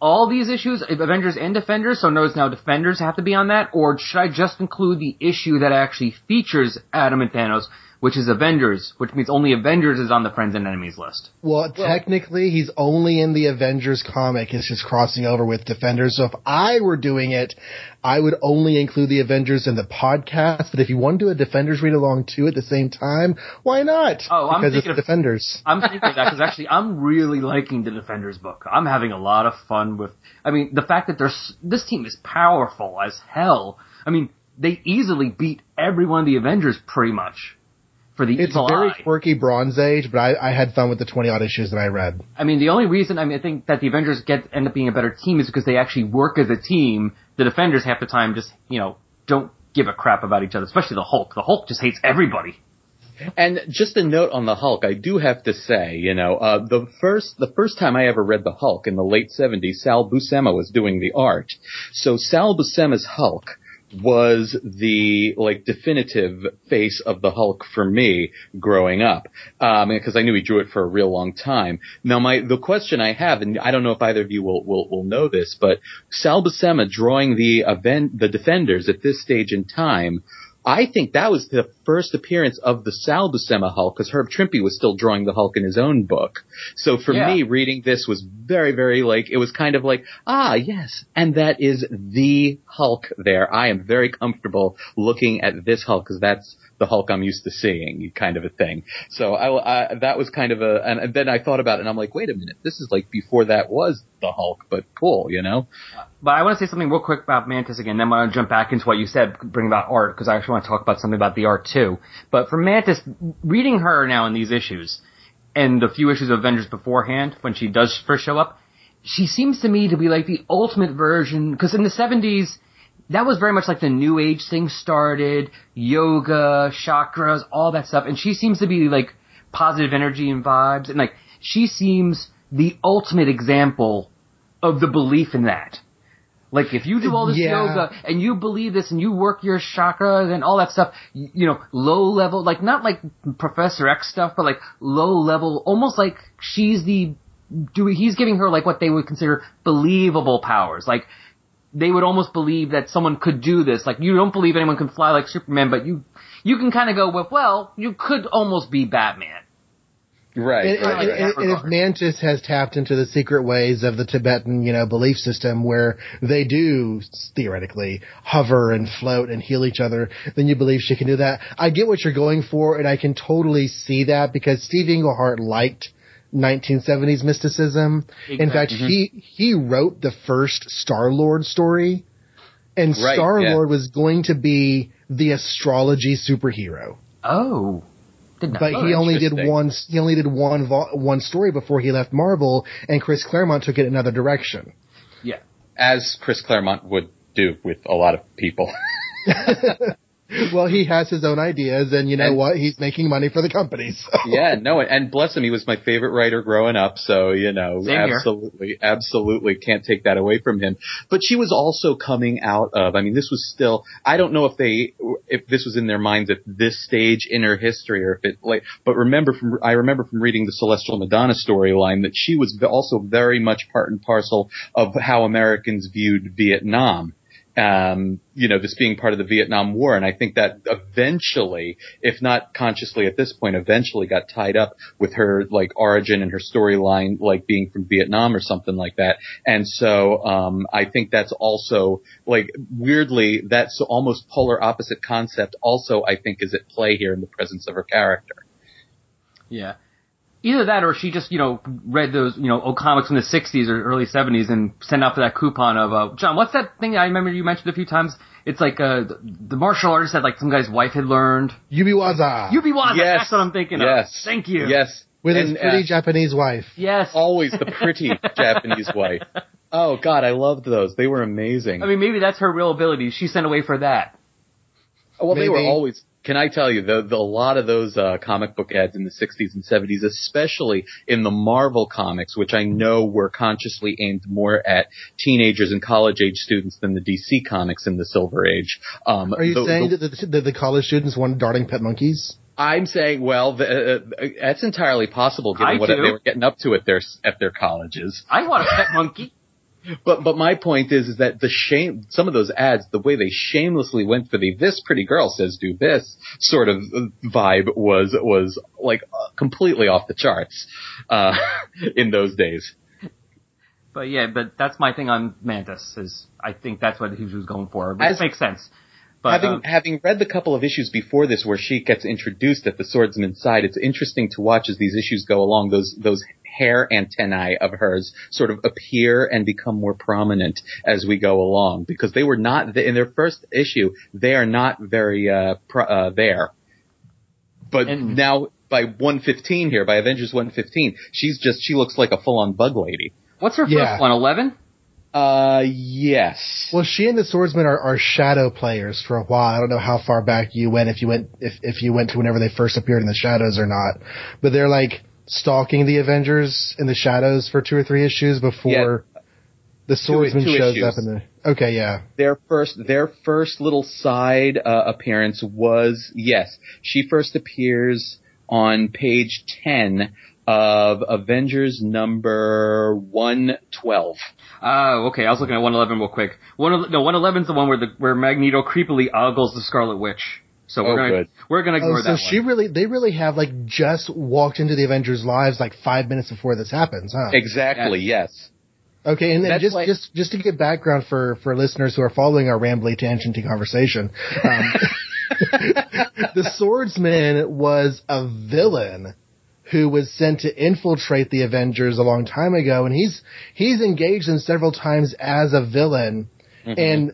all these issues, Avengers and Defenders? So notice now Defenders have to be on that, or should I just include the issue that actually features Adam and Thanos, which is Avengers, which means only Avengers is on the friends and enemies list? Well, technically, he's only in the Avengers comic. It's just crossing over with Defenders. So if I were doing it, I would only include the Avengers in the podcast. But if you want to do a Defenders read along too at the same time, why not? Oh, I'm because it's thinking of- Defenders. I'm thinking of that because actually I'm really liking the Defenders book. I'm having a lot of fun with. I mean, the fact that there's this team is powerful as hell. I mean, they easily beat every one of the Avengers pretty much for the It's evil very eye. quirky Bronze Age, but I, I had fun with the 20 odd issues that I read. I mean, the only reason I mean I think that the Avengers get end up being a better team is because they actually work as a team. The Defenders half the time just you know don't give a crap about each other, especially the Hulk. The Hulk just hates everybody. And just a note on the Hulk, I do have to say, you know, uh, the first the first time I ever read the Hulk in the late '70s, Sal Buscema was doing the art. So Sal Buscema's Hulk was the like definitive face of the Hulk for me growing up, um, because I knew he drew it for a real long time. Now, my the question I have, and I don't know if either of you will will, will know this, but Sal Buscema drawing the event the Defenders at this stage in time I think that was the first appearance of the Sal Buscema Hulk because Herb Trimpe was still drawing the Hulk in his own book. So for Yeah. me, reading this was very, very like, it was kind of like, ah, yes. And that is the Hulk there. I am very comfortable looking at this Hulk because that's the Hulk I'm used to seeing kind of a thing. So I, I that was kind of a, and, then I thought about it and I'm like, wait a minute, this is like before that was the Hulk, but cool, you know? But I want to say something real quick about Mantis again. Then I want to jump back into what you said, bring about art, because I actually want to talk about something about the art too. But for Mantis, reading her now in these issues, and the few issues of Avengers beforehand, when she does first show up, she seems to me to be like the ultimate version, because in the 70s, that was very much like the new age thing started, yoga, chakras, all that stuff, and she seems to be like positive energy and vibes, and like, she seems the ultimate example of the belief in that. Like if you do all this Yeah. yoga and you believe this and you work your chakras and all that stuff, you, you know, low level, like not like Professor X stuff, but like low level, almost like she's the, do he's giving her like what they would consider believable powers. Like they would almost believe that someone could do this. Like you don't believe anyone can fly like Superman, but you, you can kind of go with, well, you could almost be Batman. Right. And, right, and- right. and- and if Mantis has tapped into the secret ways of the Tibetan, you know, belief system where they do theoretically hover and float and heal each other, then you believe she can do that. I get what you're going for, and I can totally see that because Steve Englehart liked 1970s mysticism. In fact, he he wrote the first Star Lord story, and Right, Star Lord yeah. was going to be the astrology superhero Oh. oh did not but know he only did one. He only did one one story before he left Marvel, and Chris Claremont took it another direction. Yeah. As Chris Claremont would do with a lot of people. well, he has his own ideas, and you know And- what? He's making money for the company. So. yeah, no, and bless him, he was my favorite writer growing up, so, you know, Same here. absolutely, absolutely can't take that away from him. But she was also coming out of, I mean, this was still, I don't know if they, if this was in their minds at this stage in her history or if it, like, but remember from, I remember from reading the Celestial Madonna storyline that she was also very much part and parcel of how Americans viewed Vietnam um, you know, this being part of the Vietnam War. And I think that eventually, if not consciously at this point, eventually got tied up with her like origin and her storyline, like being from Vietnam or something like that. And so, um, I think that's also like weirdly, that's almost polar opposite concept also I think is at play here in the presence of her character. Yeah. Either that or she just, you know, read those, you know, old comics from the 60s or early 70s and sent out for that coupon of, uh, John, what's that thing I remember you mentioned a few times? It's like, uh, the, the martial artist that like some guy's wife had learned. Yubiwaza Yubiwaza, Yes. that's what I'm thinking of. Yes. Thank you. Yes. with And, his pretty uh, Japanese wife. Yes. always the pretty Japanese wife. Oh God, I loved those. They were amazing. I mean, maybe that's her real ability. She sent away for that. Well, they were always. Can I tell you, the, the, a lot of those uh, comic book ads in the 60s and 70s, especially in the Marvel comics, which I know were consciously aimed more at teenagers and college age students than the DC comics in the Silver Age. Um, Are you the- saying the- that the, that the college students wanted darting pet monkeys? I'm saying, well, the, uh, uh, that's entirely possible given I what do. they were getting up to at their at their colleges. I want a pet monkey. But but my point is is that the shame some of those ads the way they shamelessly went for the this pretty girl says do this sort of vibe was was like uh, completely off the charts uh in those days. But yeah, but that's my thing on Mantis is I think that's what he was going for. But As- makes sense. But having um, having read the couple of issues before this where she gets introduced at the swordsman's side, it's interesting to watch as these issues go along. Those those hair antennae of hers sort of appear and become more prominent as we go along because they were not in their first issue. They are not very uh, pro, uh there, but And- now by 115 here, by Avengers 115, she's just she looks like a full on bug lady. what's her Yeah. first one? Eleven. Uh, yes. Well, she and the swordsman are, are shadow players for a while. I don't know how far back you went, if you went, if, if you went to whenever they first appeared in the shadows or not. But they're like stalking the Avengers in the shadows for two or three issues before the The swordsman two shows issues. up in the. Okay, yeah. their first their first little side uh, appearance was yes she first appears on page 10 of Avengers number 112 Oh, okay. I was looking at 111 real quick. One, no, 111 is the one where the where Magneto creepily ogles the Scarlet Witch. So we're Oh, gonna good. we're gonna ignore Oh, so that she one. really, they really have like just walked into the Avengers' lives like five minutes before this happens, huh? exactly yes Okay, and then That's just why- just just to get background for for listeners who are following our rambly tangenty conversation, um, the swordsman was a villain who was sent to infiltrate the Avengers a long time ago, and he's he's engaged in several times as a villain, and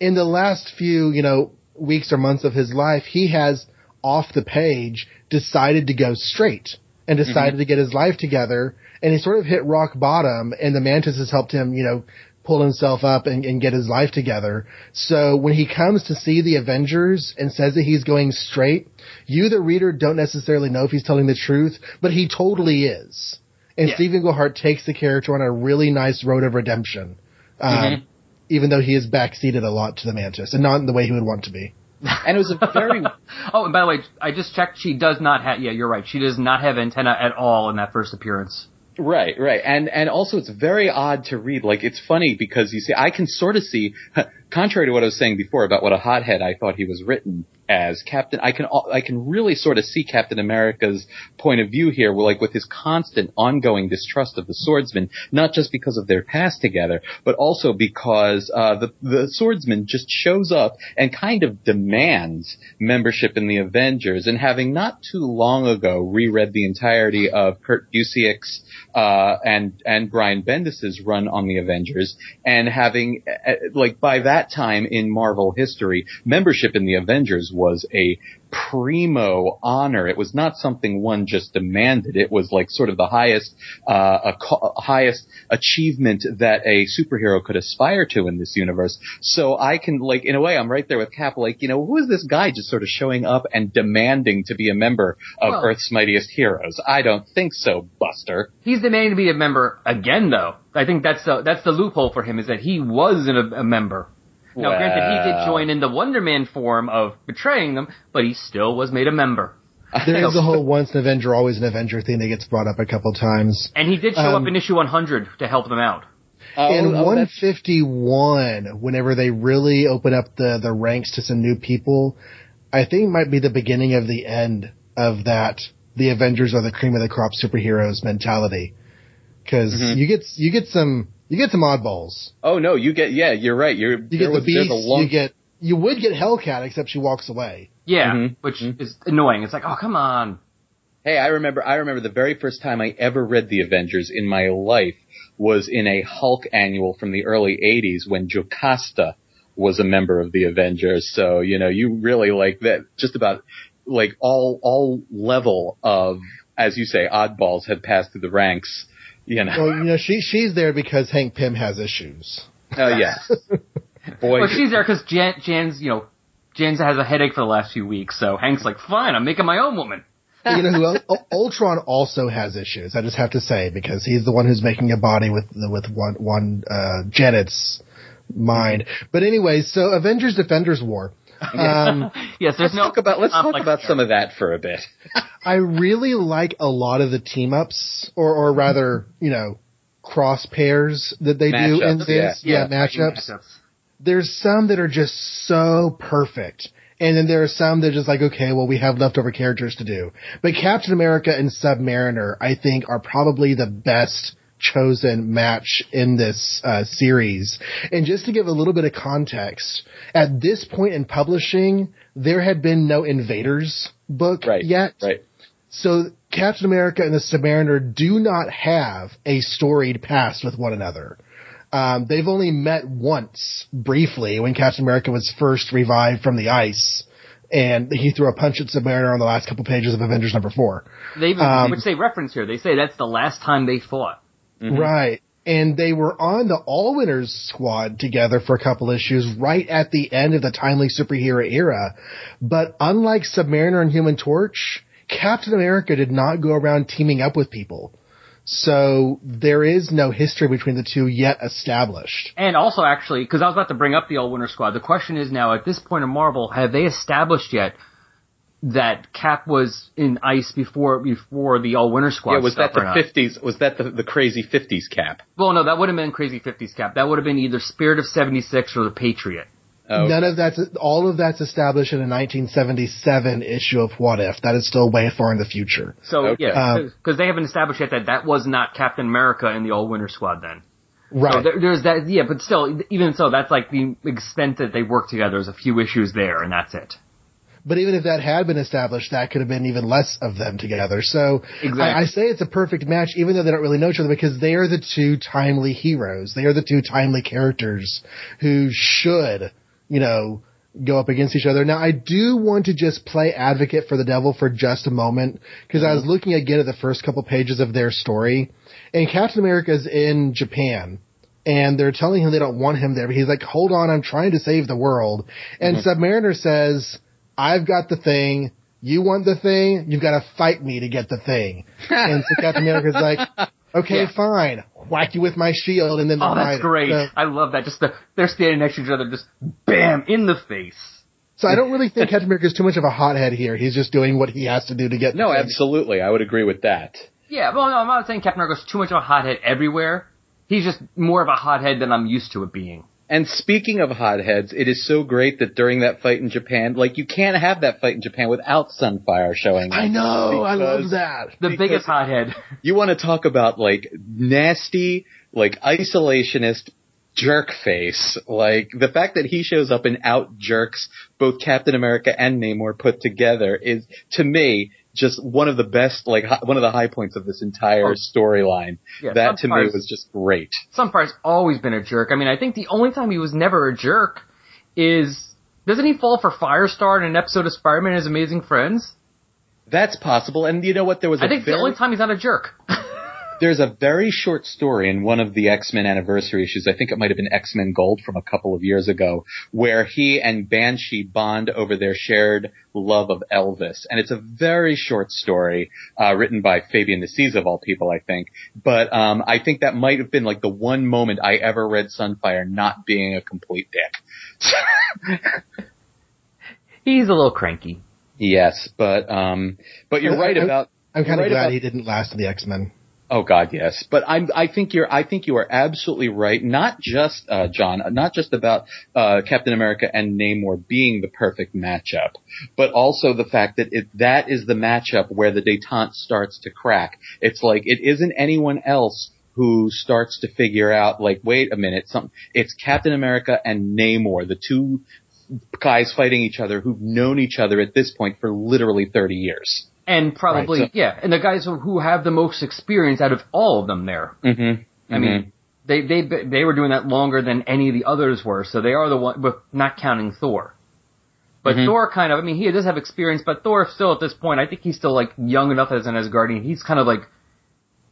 in the last few you know weeks or months of his life, he has off the page decided to go straight and decided to get his life together and he sort of hit rock bottom and the mantis has helped him, you know, pull himself up and, and get his life together. So when he comes to see the Avengers and says that he's going straight, you, the reader, don't necessarily know if he's telling the truth, but he totally is. And Yeah. Steve Englehart takes the character on a really nice road of redemption. Um, even though he is backseated a lot to the mantis and not in the way he would want to be. and it was a very oh, and by the way, I just checked. She does not have. Yeah, you're right. She does not have antenna at all in that first appearance. Right, right. And and also it's very odd to read. Like it's funny because you see I can sort of see contrary to what I was saying before about what a hothead I thought he was written as Captain I can I can really sort of see Captain America's point of view here like with his constant ongoing distrust of the swordsman not just because of their past together but also because uh the the swordsman just shows up and kind of demands membership in the Avengers. And having not too long ago reread the entirety of Kurt Busiek's uh, and and Brian Bendis's run on the Avengers, and having uh, like by that time in Marvel history, membership in the Avengers was a primo honor. It was not something one just demanded. It was like sort of the highest uh, a highest achievement that a superhero could aspire to in this universe. So I can like in a way I'm right there with Cap. Like you know who is this guy just sort of showing up and demanding to be a member of Well- Earth's mightiest heroes? I don't think so, Buster. He's demanding to be a member again, though. I think that's the that's the loophole for him is that he was an, a member. Now, granted, he did join in the Wonder Man form of betraying them, but he still was made a member. There is the whole once an Avenger, always an Avenger thing that gets brought up a couple times. And he did show Um, up in issue 100 to help them out. Oh, in oh, that's- 151, whenever they really open up the, the ranks to some new people, I think might be the beginning of the end of that, the Avengers are the cream of the crop superheroes mentality. because Mhm. you get you get some you get some oddballs. Oh no, you get yeah, you're right. You're You get the beast. a long You get you would get Hellcat, except she walks away. Yeah, Mhm. which is annoying. It's like, oh, come on. Hey, I remember I remember the very first time I ever read the Avengers in my life was in a Hulk annual from the early 80s when Jocasta was a member of the Avengers. So, you know, you really like that just about like all all level of as you say oddballs have passed through the ranks, you know. Well, you know she she's there because Hank Pym has issues. Oh yeah. Boy, Well, she's there because Jan, Jan's, you know, Jan's has a headache for the last few weeks, so Hank's like, fine, I'm making my own woman. You know who else? U- Ultron also has issues. I just have to say because he's the one who's making a body with the, with one one uh, Janet's mind. But anyway, so Avengers Defenders War. Um, yes, there's let's no talk about let's talk complex about there. some of that for a bit. I really like a lot of the team ups, or or rather, you know, cross pairs that they do in Matchups, this. yeah. Yeah, matchups. There's some that are just so perfect. And then there are some that are just like, okay, well, we have leftover characters to do. But Captain America and Submariner, I think, are probably the best chosen match in this uh, series. And just to give a little bit of context, at this point in publishing, there had been no Invaders book Right. yet. Right. So Captain America and the Submariner do not have a storied past with one another. Um, they've only met once briefly when Captain America was first revived from the ice, and he threw a punch at Submariner on the last couple pages of Avengers number four. They even, Um, which they reference here. They say that's the last time they fought. Mm-hmm. Right. And they were on the All Winners squad together for a couple issues right at the end of the timely superhero era. But unlike Submariner and Human Torch, Captain America did not go around teaming up with people. So there is no history between the two yet established. And also, actually, because I was about to bring up the All Winners Squad, the question is now at this point in Marvel, have they established yet that Cap was in ice before before the All Winners Squad? Yeah, was stuff that the fifties? Was that the, the crazy fifties cap? Well, no, that would have been Crazy Fifties Cap. That would have been either Spirit of '76 or the Patriot. Oh, None of that's all of that's established in a 1977 issue of What If. That is still way far in the future. So Okay. yeah, Um, because they haven't established yet that that was not Captain America in the All Winners Squad then. So Right. there, there's that, yeah, but still, even so, that's like the extent that they work together. There's a few issues there, and that's it. But even if that had been established, that could have been even less of them together. So Exactly. I, I say it's a perfect match, even though they don't really know each other, because they are the two timely heroes. They are the two timely characters who should, you know, go up against each other. Now, I do want to just play advocate for the devil for just a moment, because I was mm-hmm. looking again at the first couple pages of their story, and Captain America is in Japan and they're telling him they don't want him there. But he's like, hold on, I'm trying to save the world. And mm-hmm. Submariner says, I've got the thing. You want the thing? You've got to fight me to get the thing. and so Captain America's like, okay, Yeah. fine. Whack you with my shield and then Oh, that's fighting. great. So, I love that. Just the, they're standing next to each other, just bam in the face. so I don't really think Captain America is too much of a hothead here. He's just doing what he has to do to get no, the absolutely, I would agree with that. Yeah, well, no, I'm not saying Captain America's too much of a hothead everywhere. He's just more of a hothead than I'm used to it being. And speaking of hotheads, it is so great that during that fight in Japan, like you can't have that fight in Japan without Sunfire showing up. I know. I love that. The Because- biggest hothead. You want to talk about like nasty, like isolationist jerk face. Like the fact that he shows up and out jerks both Captain America and Namor put together is to me just one of the best, like one of the high points of this entire Oh. storyline. Yeah, that to me was just great. Sunfire's always been a jerk. I mean, I think the only time he was never a jerk is doesn't he fall for Firestar in an episode of Spider-Man and His Amazing Friends? That's possible. And you know what? There was a I think very, the only time he's not a jerk. There's a very short story in one of the X-Men anniversary issues. I think it might have been X-Men Gold from a couple of years ago, where he and Banshee bond over their shared love of Elvis. And it's a very short story, uh, written by Fabian Nicieza of all people, I think. But, um, I think that might have been like the one moment I ever read Sunfire not being a complete dick. he's a little cranky. yes, but, um, but you're right about, I'm kind of right glad about- he didn't last in the X-Men. Oh God, yes. But I'm, I think you're, I think you are absolutely right. Not just, uh, John, not just about, uh, Captain America and Namor being the perfect matchup, but also the fact that it, that is the matchup where the detente starts to crack. It's like, it isn't anyone else who starts to figure out, like, wait a minute, some, it's Captain America and Namor, the two guys fighting each other who've known each other at this point for literally 30 years. And probably, Right, so- yeah, and the guys who- who have the most experience out of all of them there. Mm-hmm. I mean, they they they were doing that longer than any of the others were, so they are the one, but not counting Thor. But Mhm. Thor kind of, I mean, he does have experience, but Thor still at this point, I think he's still like young enough as an Asgardian. He's kind of like,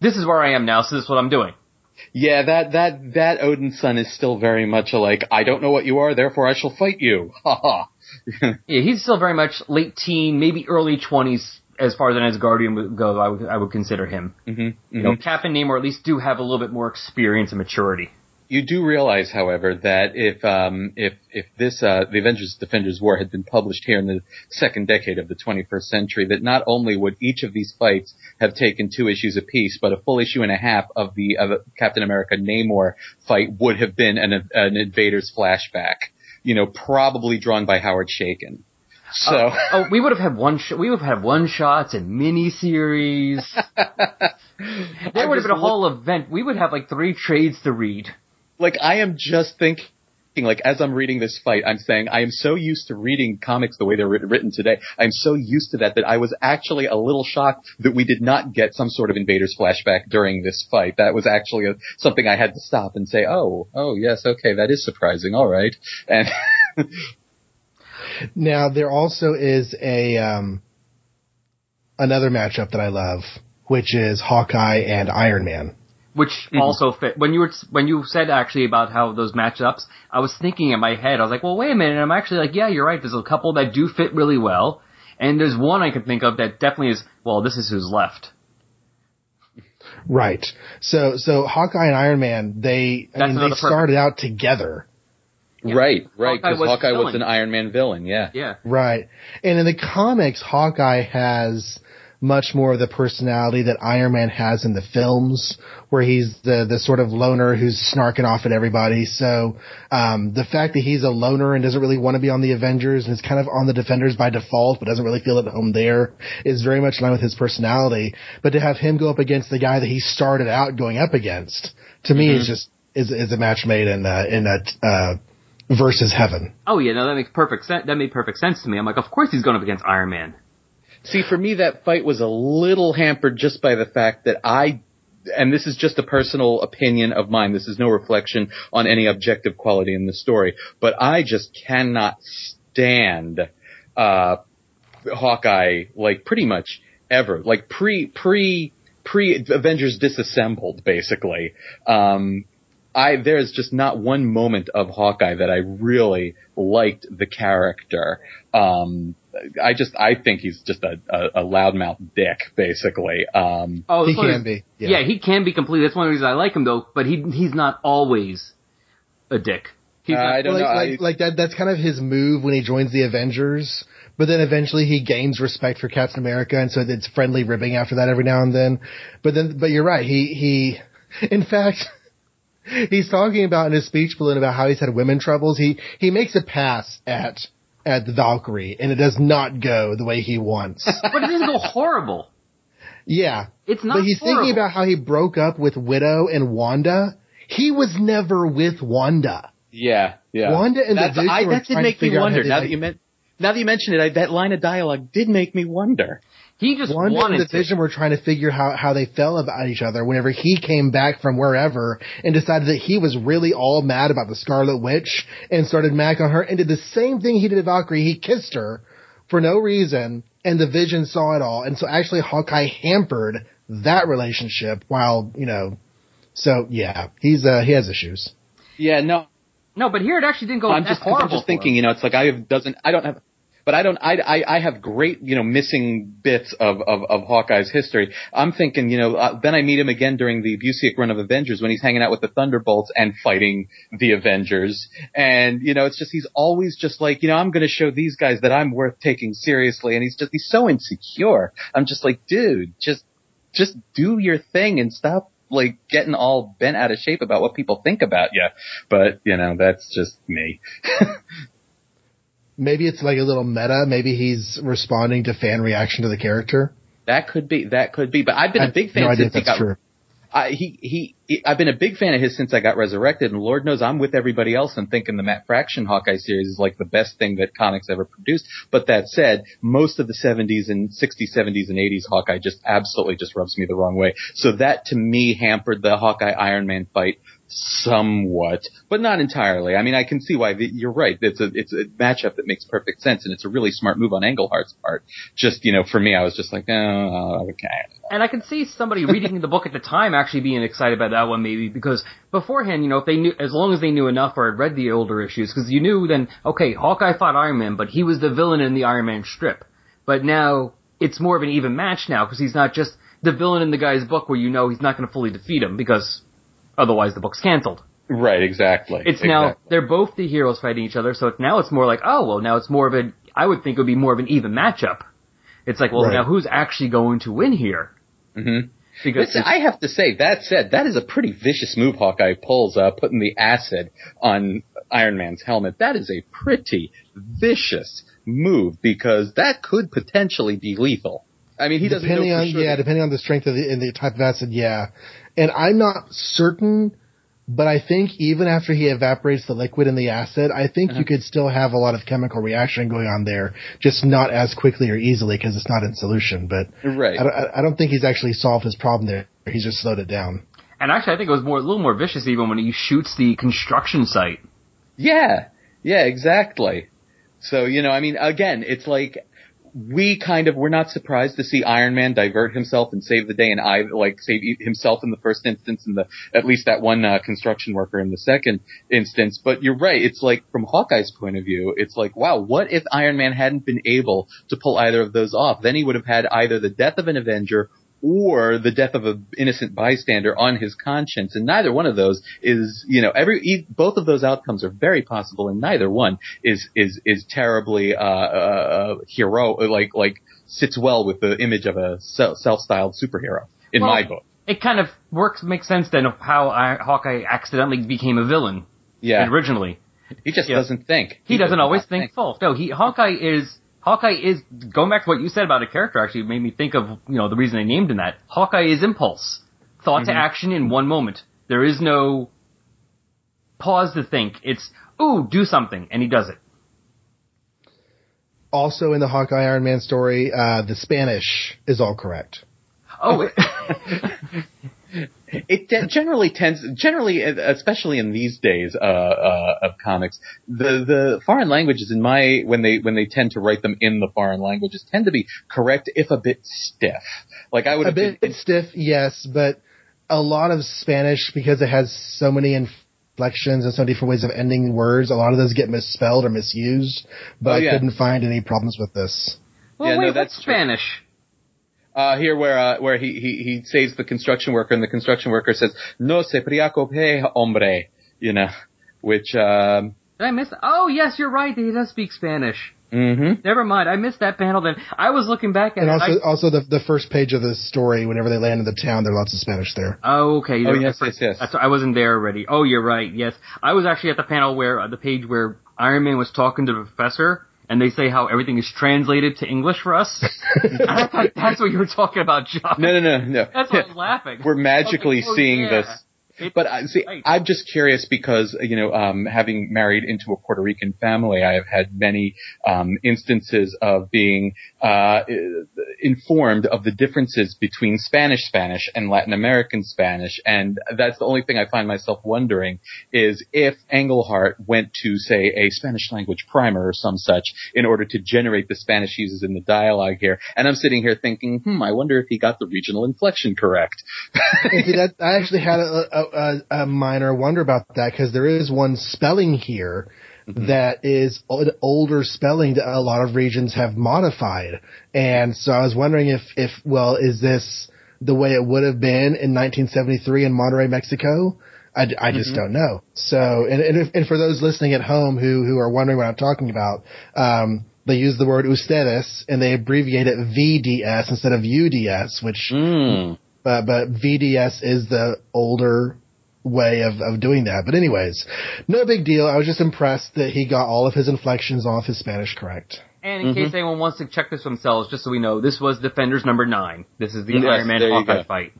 this is where I am now, so this is what I'm doing. Yeah, that that that Odinson is still very much a like I don't know what you are, therefore I shall fight you. Ha ha. Yeah, he's still very much late teen, maybe early twenties as far as an Asgardian would go. I would I would consider him. hmm You know, Cap and Namor at least do have a little bit more experience and maturity. You do realize, however, that if um, if if this uh, the Avengers Defenders War had been published here in the second decade of the 21st century, that not only would each of these fights have taken two issues apiece, but a full issue and a half of the of Captain America Namor fight would have been an an Invaders flashback. You know, probably drawn by Howard Chaykin. So. Oh, oh, we would have had one. Sh- we would have had one shots and mini series. there would have been a whole event. We would have like three trades to read. like I am just thinking like as I'm reading this fight, I'm saying I am so used to reading comics the way they're writ- written today. I'm so used to that that I was actually a little shocked that we did not get some sort of invaders flashback during this fight. That was actually a, something I had to stop and say, "Oh, oh yes, okay, that is surprising. All right." And Now there also is a um, another matchup that I love, which is Hawkeye and Iron Man. which Mm-hmm. also fit. When you were when you said actually about how those matchups, I was thinking in my head, I was like, well, wait a minute. And I'm actually like, yeah, you're right. There's a couple that do fit really well, and there's one I can think of that definitely is. Well, this is who's left. Right. So so Hawkeye and Iron Man, they I That's mean they another perfect- started out together. Right, right. Hawkeye Because was Hawkeye was an Iron Man villain. Yeah. Yeah. Right. And in the comics, Hawkeye has much more of the personality that Iron Man has in the films, where he's the the sort of loner who's snarking off at everybody. So um, the fact that he's a loner and doesn't really want to be on the Avengers and is kind of on the Defenders by default, but doesn't really feel at home there, is very much in line with his personality. But to have him go up against the guy that he started out going up against, to me, is just is is a match made in uh, in a uh, versus heaven. Oh yeah, no, that makes perfect sense. That made perfect sense to me. I'm like, of course he's going up against Iron Man. See, for me, that fight was a little hampered just by the fact that I, and this is just a personal opinion of mine. This is no reflection on any objective quality in the story, but I just cannot stand, uh, Hawkeye, like pretty much ever, like pre, pre, pre Avengers disassembled, basically. Um, I, there's just not one moment of Hawkeye that I really liked the character. Um, I just, I think he's just a, a, a loudmouth dick, basically. Um, Oh, He that's one of can his- be, Yeah. yeah. he can be completely. That's one of the reasons I like him though. But he he's not always a dick. He's Uh, not, I don't like, know. like, I- like that. That's kind of his move when he joins the Avengers. But then eventually he gains respect for Captain America, and so it's friendly ribbing after that every now and then. But then, but you're right. He he, in fact, he's talking about in his speech balloon about how he's had women troubles. He he makes a pass at at the Valkyrie, and it does not go the way he wants. but it doesn't go horrible. yeah, It's not. but he's horrible. thinking about how he broke up with Widow and Wanda. He was never with Wanda. Yeah, yeah. Wanda and the That's, Vision I, that did make me wonder. how they Now like- that you meant, now that you mention it, I, that line of dialogue did make me wonder. He just Wanda and wanted the to. Vision were trying to figure how how they felt about each other whenever he came back from wherever and decided that he was really all mad about the Scarlet Witch and started macking on her and did the same thing he did to Valkyrie. He kissed her for no reason and the Vision saw it all. And so actually Hawkeye hampered that relationship while, you know, so yeah, he's, uh, he has issues. Yeah, no, No, but here it actually didn't go I'm that just, 'cause horrible. I'm just thinking, him. you know, it's like I have doesn't, I don't have, but I don't, I, I, I have great, you know, missing bits of, of, of Hawkeye's history. I'm thinking, you know, uh, then I meet him again during the Busiek run of Avengers when he's hanging out with the Thunderbolts and fighting the Avengers. And, you know, it's just, he's always just like, you know, I'm going to show these guys that I'm worth taking seriously. And he's just, he's so insecure. I'm just like, dude, just, just do your thing and stop like getting all bent out of shape about what people think about you. But, you know, that's just me. Maybe it's like a little meta. Maybe he's responding to fan reaction to the character. That could be, that could be, but I've been I a big fan no since he got, true. I, he, he, he, I've been a big fan of his since I got resurrected, and Lord knows I'm with everybody else and thinking the Matt Fraction Hawkeye series is like the best thing that comics ever produced. But that said, most of the 70s and 60s, 70s, and 80s Hawkeye just absolutely just rubs me the wrong way. So that to me hampered the Hawkeye Iron Man fight somewhat, but not entirely. I mean, I can see why the, you're right. It's a it's a matchup that makes perfect sense, and it's a really smart move on Englehart's part. Just you know, for me, I was just like, oh, okay. And I can see somebody reading the book at the time actually being excited about that one, maybe because beforehand, you know, if they knew, as long as they knew enough or had read the older issues, because you knew then, okay, Hawkeye fought Iron Man, but he was the villain in the Iron Man strip. But now it's more of an even match now because he's not just the villain in the guy's book where you know he's not going to fully defeat him because otherwise the book's canceled. Right, exactly. It's now Exactly. they're both the heroes fighting each other, so it's, now it's more like oh well now it's more of a I would think it would be more of an even matchup. It's like well Right. now who's actually going to win here? Mhm. Because Listen, I have to say, that said, that is a pretty vicious move Hawkeye pulls, uh, putting the acid on Iron Man's helmet. That is a pretty vicious move because that could potentially be lethal. I mean, he doesn't depending know for on sure yeah, that- depending on the strength of the and the type of acid, yeah. And I'm not certain, but I think even after he evaporates the liquid in the acid, I think Uh-huh. you could still have a lot of chemical reaction going on there, just not as quickly or easily because it's not in solution. But Right. I don't, I- I don't think he's actually solved his problem there. He's just slowed it down. And actually, I think it was more a little more vicious even when he shoots the construction site. Yeah, yeah, exactly. So, you know, I mean, again, it's like, we kind of, we're not surprised to see Iron Man divert himself and save the day and I, like, save himself in the first instance and the, at least that one, uh, construction worker in the second instance. But you're right, it's like, from Hawkeye's point of view, it's like, wow, what if Iron Man hadn't been able to pull either of those off? Then he would have had either the death of an Avenger or the death of an innocent bystander on his conscience. And neither one of those is, you know, every, both of those outcomes are very possible and neither one is, is, is terribly, uh, uh, hero, like, like sits well with the image of a self- self-styled superhero in Well, my book. It kind of works, makes sense then of how I, Hawkeye accidentally became a villain Yeah. originally. He just Yeah. doesn't think. He, doesn't does always not think full. No, he Hawkeye is Hawkeye is going back to what you said about a character. Actually, made me think of you know the reason they named him that. Hawkeye is impulse, thought to action in one moment. There is no pause to think. It's ooh, do something, and he does it. Also in the Hawkeye Iron Man story, uh, the Spanish is all correct. Oh, it- It de- generally tends, generally, especially in these days uh, uh, of comics, the the foreign languages in my when they when they tend to write them in the foreign languages tend to be correct if a bit stiff. Like I would A have bit been, stiff, yes, but a lot of Spanish because it has so many inflections and so many different ways of ending words. A lot of those get misspelled or misused, but Oh, I couldn't find any problems with this. well, Yeah, no, wait, that's what's true. Spanish? Uh, here where uh, where he, he he saves the construction worker and the construction worker says no se preocupe hombre, you know, which um, Did I miss? Oh, yes, you're right. He does speak Spanish. mhm. Never mind. I missed that panel. Then I was looking back at And it. also, I, also the the first page of the story, whenever they land in the town, there are lots of Spanish there. Oh, okay. Oh There- yes, that's yes, yes. That's, I wasn't there already. Oh, you're right. Yes, I was actually at the panel where uh, the page where Iron Man was talking to the professor, and they say how everything is translated to English for us. I thought that's what you were talking about, John. No, no, no, no. That's why I was laughing. We're magically oh, seeing yeah. this. It- But I see, right. I'm just curious because you know, um, having married into a Puerto Rican family, I have had many um, instances of being uh, informed of the differences between Spanish Spanish and Latin American Spanish, and that's the only thing I find myself wondering is if Englehart went to say a Spanish language primer or some such in order to generate the Spanish he uses in the dialogue here, and I'm sitting here thinking, hmm, I wonder if he got the regional inflection correct. And see, that, I actually had a, a, a, a minor wonder about that because there is one spelling here that is an older spelling that a lot of regions have modified. And so I was wondering if, if, well, is this the way it would have been in 1973 in Monterrey, Mexico? I, I just don't know. So, and, and, if, and for those listening at home who, who are wondering what I'm talking about, um, they use the word ustedes and they abbreviate it VDS instead of UDS, which Mm. But but VDS is the older way of, of doing that. But anyways, no big deal. I was just impressed that he got all of his inflections off his Spanish correct. And in case anyone wants to check this themselves, just so we know, this was Defenders number nine. This is the Yes, Iron Man Hawkeye fight.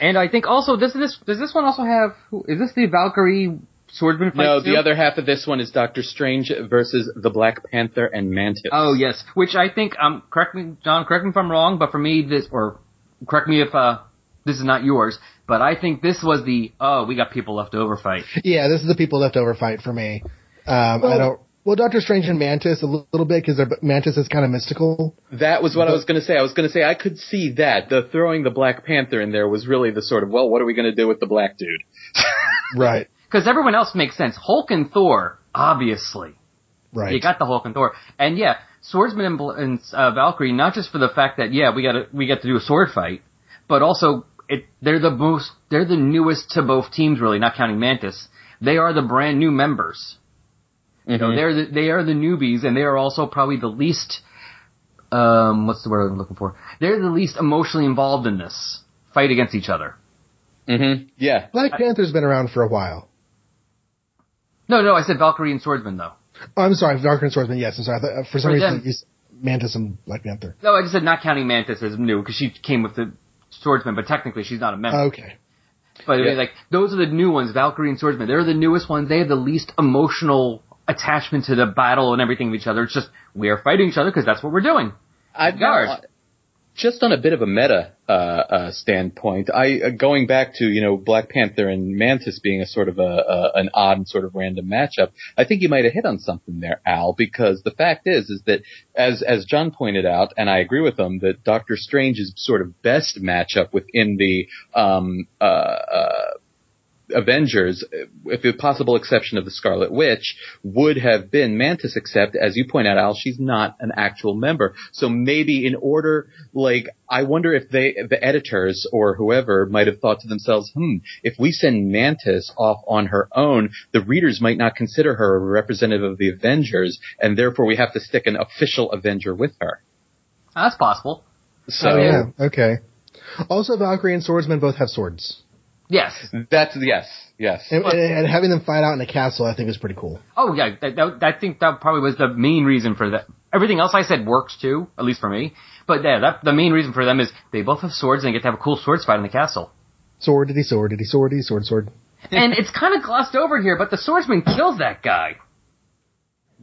And I think also does this does this one also have is this the Valkyrie swordsman fight? No, too? the other half of this one is Doctor Strange versus the Black Panther and Mantis. Oh yes, which I think um correct me John, correct me if I'm wrong, but for me this or correct me if uh this is not yours, but I think this was the oh we got people left over fight. Yeah, this is the people left over fight for me. Um, I don't. Well, Doctor Strange and Mantis a li- little bit because Mantis is kind of mystical. That was what I was going to say. I was going to say I could see that. The throwing the Black Panther in there was really the sort of, well, what are we going to do with the black dude? Right. Because everyone else makes sense. Hulk and Thor, obviously. Right. You got the Hulk and Thor, and yeah, Swordsman and, Bl- and uh, Valkyrie. Not just for the fact that yeah, we got to we get to do a sword fight, but also it they're the most they're the newest to both teams really, not counting Mantis. They are the brand new members. You know, they're the, they are the newbies, and they are also probably the least. Um, what's the word I'm looking for? They're the least emotionally involved in this fight against each other. Mm-hmm. Yeah. Black Panther's been around for a while. No, no, I said Valkyrie and Swordsman though. Oh, I'm sorry, Dark and Swordsman. Yes, I'm sorry. I thought- uh, For some For reason, you s- Mantis and Black Panther. No, I just said not counting Mantis as new because she came with the Swordsman, but technically she's not a member. Okay. But I mean, Yeah. like those are the new ones, Valkyrie and Swordsman. They're the newest ones. They have the least emotional attachment to the battle and everything of each other. It's just we are fighting each other because that's what we're doing. I've Guard. Just on a bit of a meta uh, uh, standpoint, I uh, going back to you know Black Panther and Mantis being a sort of a, a an odd and sort of random matchup. I think you might have hit on something there, Al, because the fact is is that as as John pointed out, and I agree with him that Doctor Strange's sort of best matchup within the um uh. uh Avengers, with the possible exception of the Scarlet Witch, would have been Mantis, except, as you point out, Al, she's not an actual member. So maybe in order, like, I wonder if they, the editors or whoever might have thought to themselves, hmm, if we send Mantis off on her own, the readers might not consider her a representative of the Avengers, and therefore we have to stick an official Avenger with her. That's possible. So, oh, yeah, okay. Also, Valkyrie and Swordsman both have swords. Yes. That's, yes, yes. And, and, and having them fight out in a castle, I think, is pretty cool. Oh yeah, that, that, I think that probably was the main reason for that. Everything else I said works too, at least for me. But yeah, that, the main reason for them is they both have swords and they get to have a cool swords fight in the castle. Sword, did he sword, sword, sword, sword. and it's kind of glossed over here, but the swordsman kills that guy.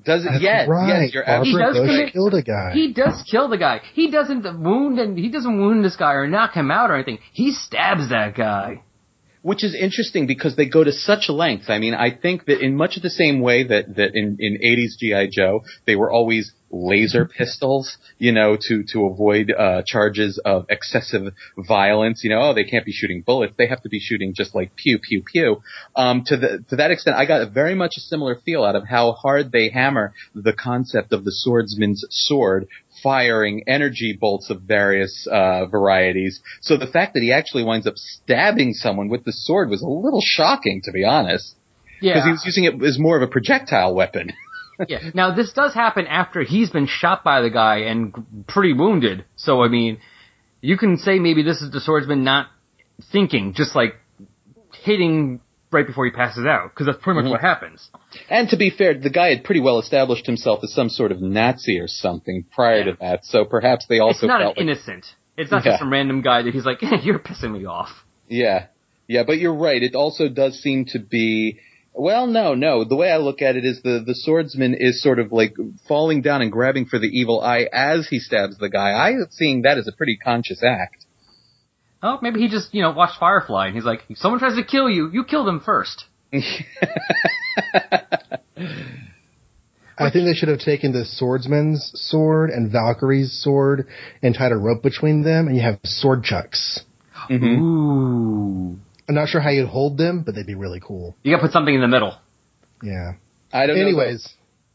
Does it? That's Yes, right. yes, you're Barbara He does Bush commit- killed a guy. He does kill the guy. He doesn't wound and he doesn't wound this guy or knock him out or anything. He stabs that guy. Which is interesting because they go to such lengths. I mean, I think that in much of the same way that, that in, in 80s G.I. Joe, they were always laser pistols, you know, to, to avoid, uh, charges of excessive violence. You know, oh, they can't be shooting bullets. They have to be shooting just like pew, pew, pew. Um, to the, to that extent, I got a very much a similar feel out of how hard they hammer the concept of the swordsman's sword firing energy bolts of various uh, varieties. So the fact that he actually winds up stabbing someone with the sword was a little shocking, to be honest, Yeah, because he was using it as more of a projectile weapon. yeah. Now this does happen after he's been shot by the guy and pretty wounded. So I mean, you can say maybe this is the swordsman not thinking, just like hitting right before he passes out, because that's pretty much mm-hmm. what happens. and to be fair, the guy had pretty well established himself as some sort of Nazi or something prior to that. So perhaps they also It's not an felt like, innocent. It's not Yeah. just some random guy that he's like, you're pissing me off. yeah, yeah. But you're right. It also does seem to be. Well, no, no. The way I look at it is the the swordsman is sort of like falling down and grabbing for the evil eye as he stabs the guy. I seeing that as a pretty conscious act. Oh, maybe he just, you know, watched Firefly and he's like, if someone tries to kill you, you kill them first. I think they should have taken the swordsman's sword and Valkyrie's sword and tied a rope between them, and you have sword chucks. Mhm. Ooh. I'm not sure how you'd hold them, but they'd be really cool. You gotta put something in the middle. Yeah. I don't know.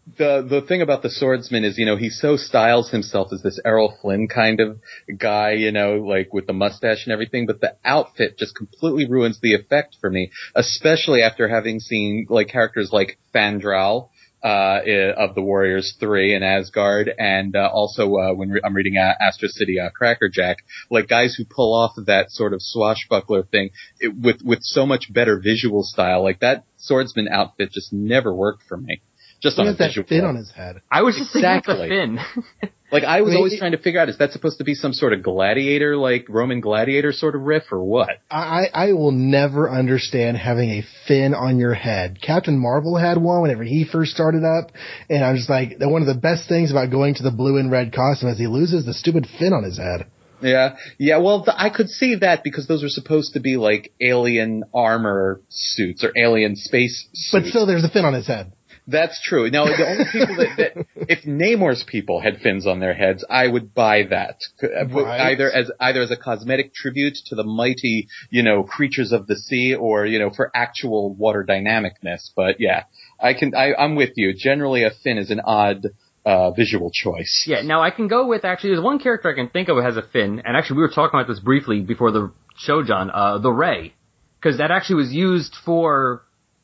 The the thing about the swordsman is, you know, he so styles himself as this Errol Flynn kind of guy, you know, like with the mustache and everything, but the outfit just completely ruins the effect for me, especially after having seen like characters like Fandral. Uh, of the Warriors 3 and Asgard, and uh, also uh, when re- I'm reading uh, Astro City uh, Crackerjack, like guys who pull off that sort of swashbuckler thing it, with with so much better visual style, like that swordsman outfit just never worked for me. Just he on has that visual fin level. on his head. I was just Exactly. thinking of the fin. Like I was I mean, always trying to figure out, is that supposed to be some sort of gladiator, like Roman gladiator sort of riff or what? I, I I will never understand having a fin on your head. Captain Marvel had one whenever he first started up, and I'm just like, one of the best things about going to the blue and red costume is he loses the stupid fin on his head. Yeah, yeah. Well, th- I could see that because those are supposed to be like alien armor suits or alien space suits. But still, there's a fin on his head. That's true. Now, the only people that, that if Namor's people had fins on their heads, I would buy that. Uh, Right. Either as either as a cosmetic tribute to the mighty, you know, creatures of the sea, or you know, for actual water dynamicness. But yeah, I can. I, I'm with you. Generally, a fin is an odd uh, visual choice. yeah, now I can go with actually, there's one character I can think of that has a fin, and actually we were talking about this briefly before the show, John, uh, the Ray. Because that actually was used for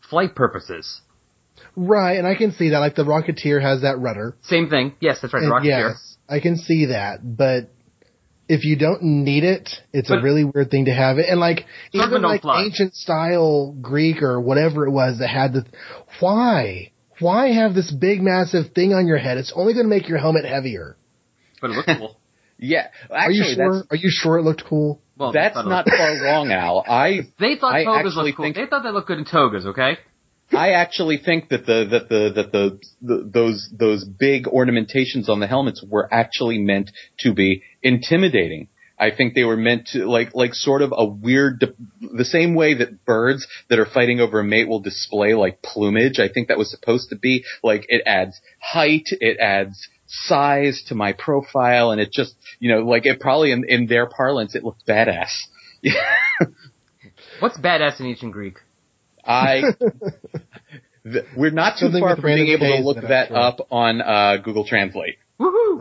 flight purposes. Right, and I can see that. Like the Rocketeer has that rudder. Same thing. Yes, that's right, And Rocketeer. yes, I can see that. But if you don't need it, it's But- a really weird thing to have it. And like even like fly. ancient style Greek or whatever it was that had the why why have this big massive thing on your head? It's only going to make your helmet heavier. But it looks cool. Yeah, Are you sure? that's Are you sure it looked cool? Well, that's don't far wrong, Al. I They thought I togas looked cool. think- They thought they looked good in togas, okay? I actually think that the that the that the, the those those big ornamentations on the helmets were actually meant to be intimidating. I think they were meant to like like sort of a weird the same way that birds that are fighting over a mate will display like plumage. I think that was supposed to be like it adds height, it adds size to my profile, and it just you know like it probably in in their parlance it looked badass. What's badass in ancient Greek? I. th- we're not too Something far from being able to look that I'm that up on uh, Google Translate. Woohoo!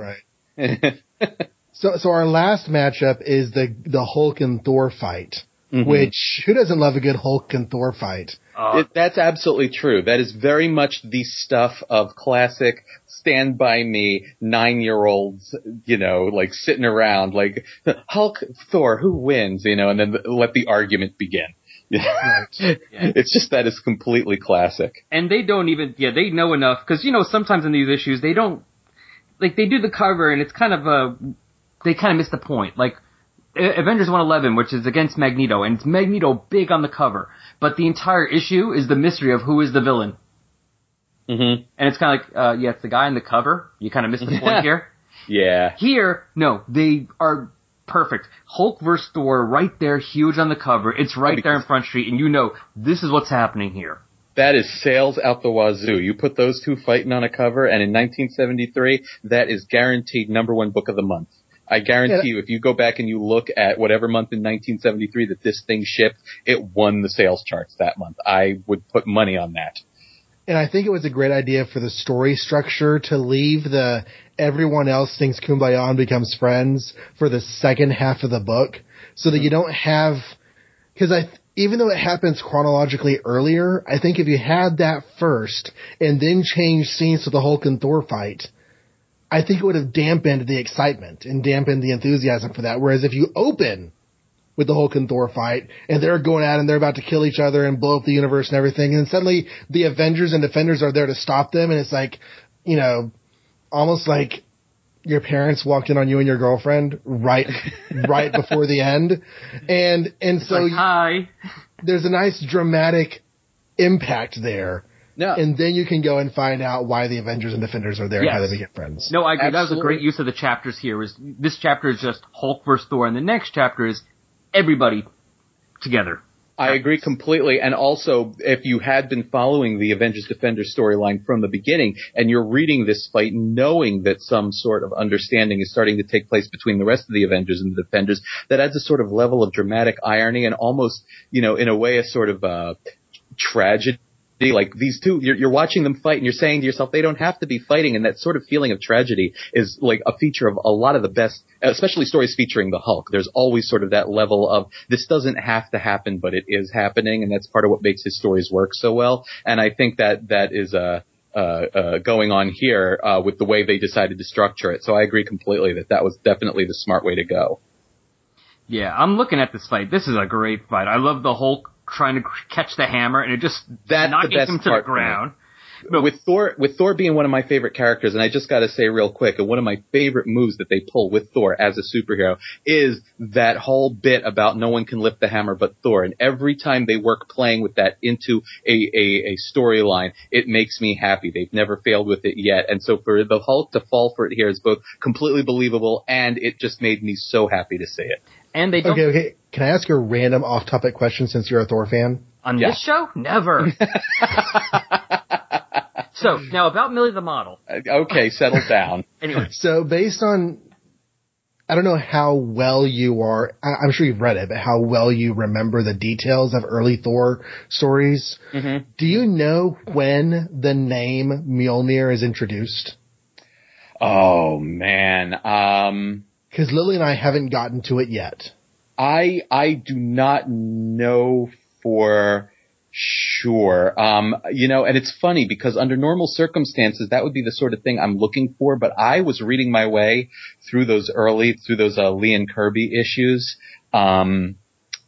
Right. So, so our last matchup is the the Hulk and Thor fight. Which who doesn't love a good Hulk and Thor fight? Uh, It, that's absolutely true. That is very much the stuff of classic Stand By Me nine year olds, you know, like sitting around, like Hulk, Thor, who wins, you know, and then let the argument begin. It's just that is completely classic. and they don't even yeah they know enough because you know sometimes in these issues they don't like they do the cover and it's kind of a they kind of miss the point. Like Avengers 111 which is against Magneto and it's Magneto big on the cover but the entire issue is the mystery of who is the villain. Hmm and it's kind of like uh yeah it's the guy in the cover. You kind of miss the point here. Yeah. here no they are perfect Hulk versus Thor right there huge on the cover it's right there in Front Street and you know this is what's happening here That is sales out the wazoo. You put those two fighting on a cover, and in 1973, that is guaranteed number one book of the month. I guarantee Yeah. you, if you go back and you look at whatever month in 1973 that this thing shipped, it won the sales charts that month. I would put money on that. And I think it was a great idea for the story structure to leave the everyone else thinks Kumbaya and becomes friends for the second half of the book so that you mm-hmm. don't have, cause I, even though it happens chronologically earlier, I think if you had that first and then change scenes to the Hulk and Thor fight, I think it would have dampened the excitement and dampened the enthusiasm for that. Whereas if you open with the Hulk and Thor fight, and they're going out and they're about to kill each other and blow up the universe and everything, and suddenly the Avengers and Defenders are there to stop them, and it's like, you know, almost like your parents walked in on you and your girlfriend right, right before the end, and and so like, hi there's a nice dramatic impact there. No, And then you can go and find out why the Avengers and Defenders are there and how they become friends. No, I agree. That was a great use of the chapters here. Was this chapter is just Hulk versus Thor, and the next chapter is everybody together. I agree completely. And also, if you had been following the Avengers Defenders storyline from the beginning and you're reading this fight knowing that some sort of understanding is starting to take place between the rest of the Avengers and the Defenders, that adds a sort of level of dramatic irony and almost, you know, in a way, a sort of, uh, tragedy. Like these two, you're, you're watching them fight and you're saying to yourself, they don't have to be fighting. And that sort of feeling of tragedy is like a feature of a lot of the best, especially stories featuring the Hulk. There's always sort of that level of this doesn't have to happen, but it is happening. And that's part of what makes his stories work so well. And I think that that is, uh, uh, uh, going on here, uh, with the way they decided to structure it. So I agree completely that that was definitely the smart way to go. Yeah, I'm looking at this fight. This is a great fight. I love the Hulk trying to catch the hammer, and it just That's the knocking best him to the part for me. ground. with Thor, with Thor being one of my favorite characters, and I just got to say real quick, and one of my favorite moves that they pull with Thor as a superhero is that whole bit about no one can lift the hammer but Thor. And every time they work playing with that into a a, a storyline, it makes me happy. They've never failed with it yet, and so for the Hulk to fall for it here is both completely believable and it just made me so happy to see it. And they don't Okay, okay. Can I ask you a random off-topic question since you're a Thor fan? on Yeah. this show. Never. so now about Millie the model. okay, settle down. Anyway, So based on, I don't know how well you are, I- I'm sure you've read it, but how well you remember the details of early Thor stories. Mhm. Do you know when the name Mjolnir is introduced? Oh man, um. Because Lily and I haven't gotten to it yet. I I do not know for sure. Um, you know, and it's funny because under normal circumstances, that would be the sort of thing I'm looking for. But I was reading my way through those early, through those uh, Lee and Kirby issues. Um,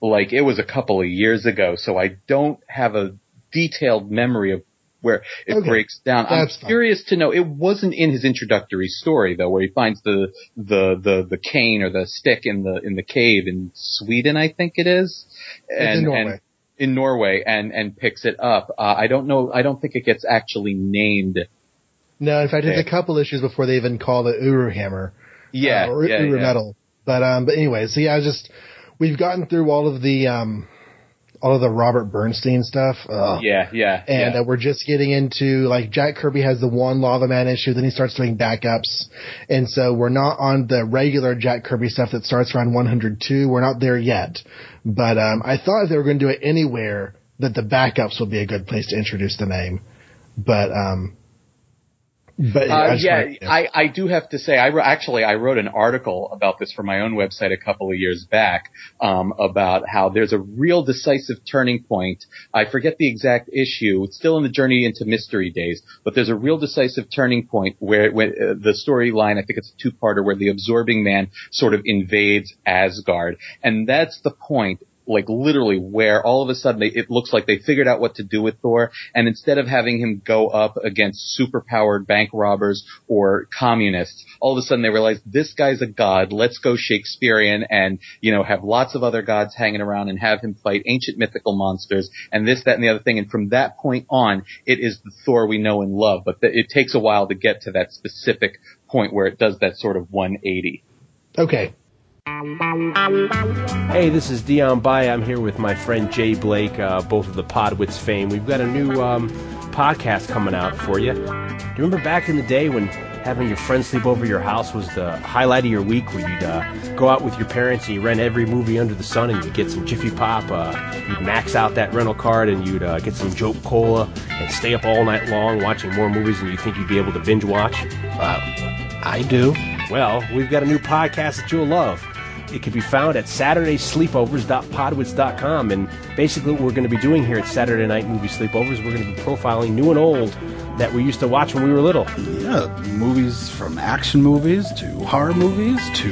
like it was a couple of years ago, so I don't have a detailed memory of where it Okay. breaks down. That's I'm fine. curious to know. It wasn't in his introductory story though, where he finds the the the the cane or the stick in the in the cave in Sweden, I think it is. It's in Norway. And, in Norway, and and picks it up. Uh, I don't know. I don't think it gets actually named. No, in fact, it's a couple issues before they even call it Uru Hammer. Yeah, uh, or yeah, Uru yeah. Metal. But um, but anyway, so yeah, I just we've gotten through all of the um, all of the Robert Bernstein stuff. Ugh. Yeah, yeah, And yeah. uh, we're just getting into like Jack Kirby has the one Lava Man issue, then he starts doing backups, and so we're not on the regular Jack Kirby stuff that starts around 102. We're not there yet, but um, I thought if they were going to do it anywhere, that the backups will be a good place to introduce the name. But um, but Uh, just yeah, wanted- I, I do have to say, I actually I wrote an article about this for my own website a couple of years back um, about how there's a real decisive turning point. I forget the exact issue. It's still in the journey into mystery days, but there's a real decisive turning point where, where uh, the storyline, I think it's a two-parter, where the absorbing man sort of invades Asgard, and that's the point like literally where all of a sudden they, it looks like they figured out what to do with Thor and instead of having him go up against superpowered bank robbers or communists, all of a sudden they realize this guy's a god, let's go Shakespearean and, you know, have lots of other gods hanging around and have him fight ancient mythical monsters and this, that and the other thing and from that point on it is the Thor we know and love but it takes a while to get to that specific point where it does that sort of 180. okay. Hey, this is Dion Bai. I'm here with my friend Jay Blake, uh, both of the Podwits fame. We've got a new um, podcast coming out for you. Do you remember back in the day when having your friends sleep over your house was the highlight of your week, where you'd uh, go out with your parents and you rent every movie under the sun and you'd get some Jiffy Pop, uh, you'd max out that rental card and you'd uh, get some Jolt Cola and stay up all night long watching more movies than you think you'd be able to binge watch? I do. Well, we've got a new podcast that you'll love. It can be found at SaturdaySleepovers.podwits.com. And basically, what we're going to be doing here at Saturday Night Movie Sleepovers, we're going to be profiling new and old that we used to watch when we were little. Yeah, movies from action movies to horror movies to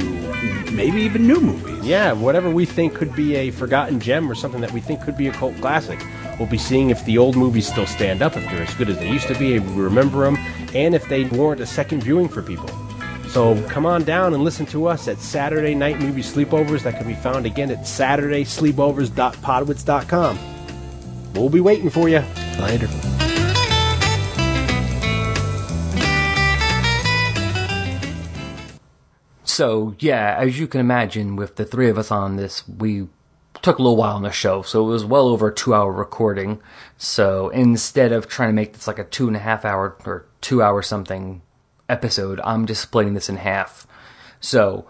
maybe even new movies. Yeah, whatever we think could be a forgotten gem or something that we think could be a cult classic. We'll be seeing if the old movies still stand up, if they're as good as they used to be, if we remember them, and if they warrant a second viewing for people. So come on down and listen to us at Saturday Night Movie Sleepovers. That can be found again at SaturdaySleepovers.podwits.com. We'll be waiting for you. Later. So yeah, as you can imagine, with the three of us on this, we took a little while on the show, so it was well over a two-hour recording. So instead of trying to make this like a two and a half hour or two hour something episode, I'm just splitting this in half. So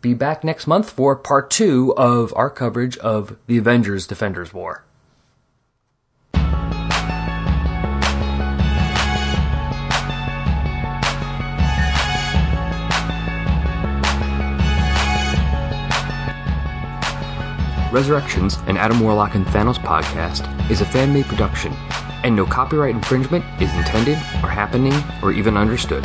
be back next month for part two of our coverage of the Avengers Defenders War. Resurrections, an Adam Warlock and Thanos podcast, is a fan made production, and no copyright infringement is intended, or happening, or even understood.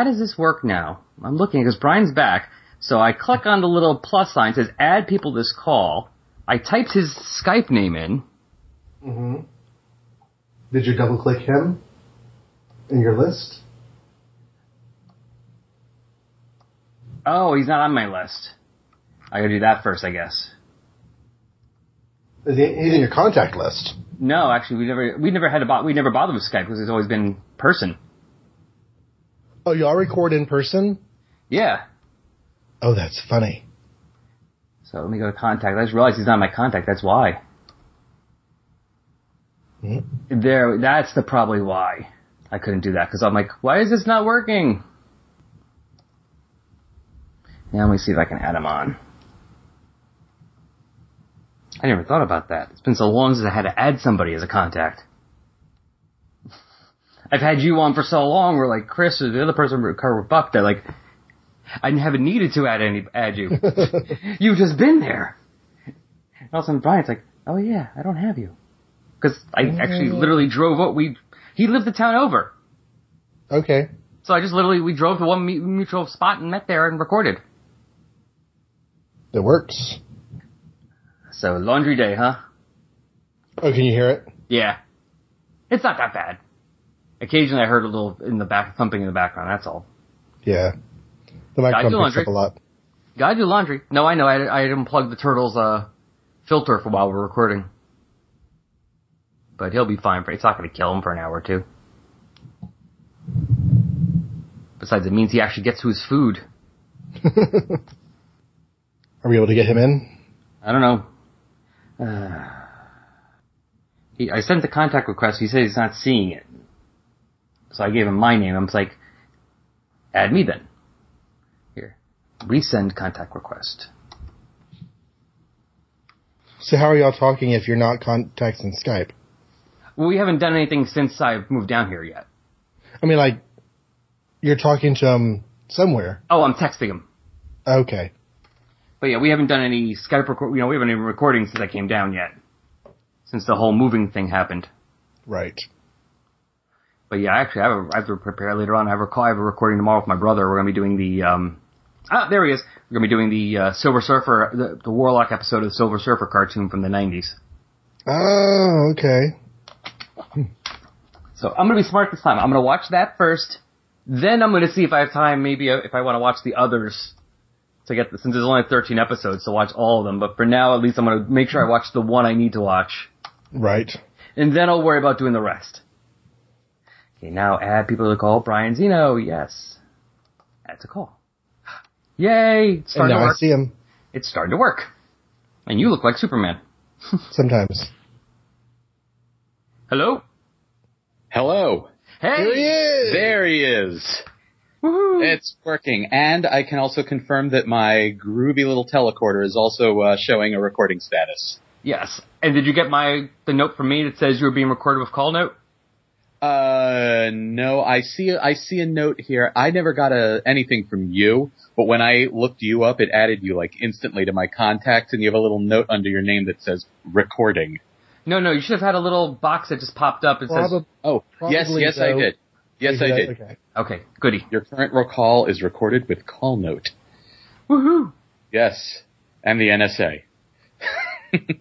How does this work now? I'm looking because Brian's back. So I click on the little plus sign, says add people to this call. I typed his Skype name in. Mm-hmm. Did you double click him in your list? Oh, he's not on my list. I gotta do that first, I guess. Is he- He's in your contact list. No, actually, we never we never had a bo- we never bothered with Skype because it's always been person. Oh, y'all record in person? Yeah. Oh, that's funny. So let me go to contact. I just realized he's not my contact. That's why. Hmm. There, that's the probably why I couldn't do that because I'm like, why is this not working? Now let me see if I can add him on. I never thought about that. It's been so long since I had to add somebody as a contact. I've had you on for so long. We're like Chris or the other person, Carver Buck. They're like, I haven't needed to add any add you. You've just been there. And all of a sudden, Brian's like, "Oh yeah, I don't have you," because I actually mm. literally drove up. We he lived the town over. Okay. So I just literally we drove to one mutual spot and met there and recorded. It works. So laundry day, huh? Oh, can you hear it? Yeah. It's not that bad. Occasionally I heard a little in the back thumping in the background. That's all. Yeah. The microphone picks laundry. up a lot. Gotta do laundry. No, I know. I, I unplugged the turtle's uh filter for while we're recording. But he'll be fine for. It's not going to kill him for an hour or two. Besides, it means he actually gets to his food. Are we able to get him in? I don't know. Uh, he, I sent the contact request. He said he's not seeing it. So I gave him my name. I was like, add me then. Here. Resend contact request. So how are y'all talking if you're not contacting Skype? Well, we haven't done anything since I've moved down here yet. I mean, like, you're talking to him somewhere. Oh, I'm texting him. Okay. But yeah, we haven't done any Skype record. You know, we haven't even recording since I came down yet. Since the whole moving thing happened. Right. But yeah, actually, I have, a, I have to prepare later on. I have a call. I have a recording tomorrow with my brother. We're gonna be doing the um. Ah, there he is. We're gonna be doing the uh, Silver Surfer, the, the Warlock episode of the Silver Surfer cartoon from the '90s. Oh, okay. So I'm gonna be smart this time. I'm gonna watch that first. Then I'm gonna see if I have time. Maybe uh, if I want to watch the others to get the, since there's only 13 episodes to watch all of them. But for now, at least I'm gonna make sure I watch the one I need to watch. Right. and then I'll worry about doing the rest. Okay, now add people to the call. Brian Zeno, yes. Add to call. Yay! It's And starting to now I work. see him It's starting to work. And you look like Superman. sometimes. Hello? Hello. Hey! Here he is! There he is. Woohoo! It's working, and I can also confirm that my groovy little telecorder is also uh, showing a recording status. yes. And did you get my the note from me that says you were being recorded with call note? Uh, no, I see. I see a note here. I never got a anything from you, but when I looked you up, it added you like instantly to my contacts, and you have a little note under your name that says recording. No, no, you should have had a little box that just popped up and says, Oh, yes, Probably yes, I did. Yes, I did. Okay. okay, goody. Your current recall is recorded with call note. Woohoo! Yes, and the NSA.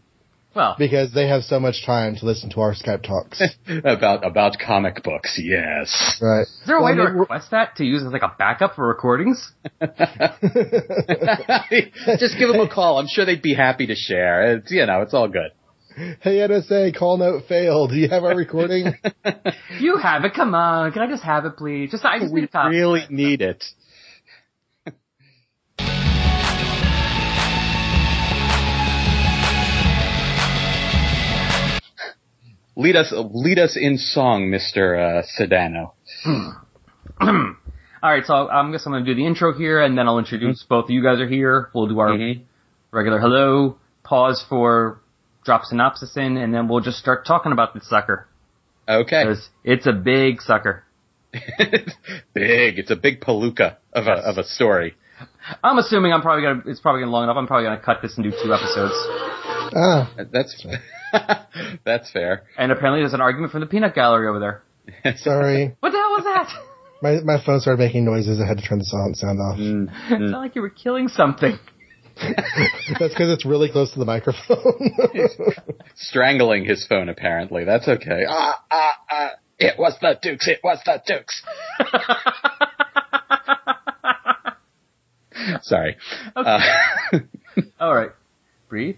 Well, Because they have so much time to listen to our Skype talks. about about comic books. Yes. right. is there a way Well, I to request that to use as like a backup for recordings? Just give them a call. I'm sure they'd be happy to share. It's you know, it's all good. Hey NSA, call note failed. Do you have our recording? You have it. Come on. Can I just have it, please? Just I just need a copy. really need it. Lead us, lead us in song, Mister uh, Sedano. All right, so I'm guess I'm going to do the intro here, and then I'll introduce both of you guys are here. We'll do our Mhm. regular hello, pause for drop synopsis in, and then we'll just start talking about this sucker Okay, because it's a big sucker. big. It's a big palooka of a of a story. I'm assuming I'm probably gonna it's probably gonna long enough. I'm probably gonna cut this and do two episodes. ah, That's that's fair. And apparently there's an argument from the peanut gallery over there. sorry. What the hell was that? My my phone started making noises. I had to turn the sound sound off. Mm, it sounded like you were killing something. That's because it's really close to the microphone. strangling his phone apparently. That's okay. Ah, ah, ah. It was the Dukes. It was the Dukes. Sorry. Okay. Uh, All right, breathe.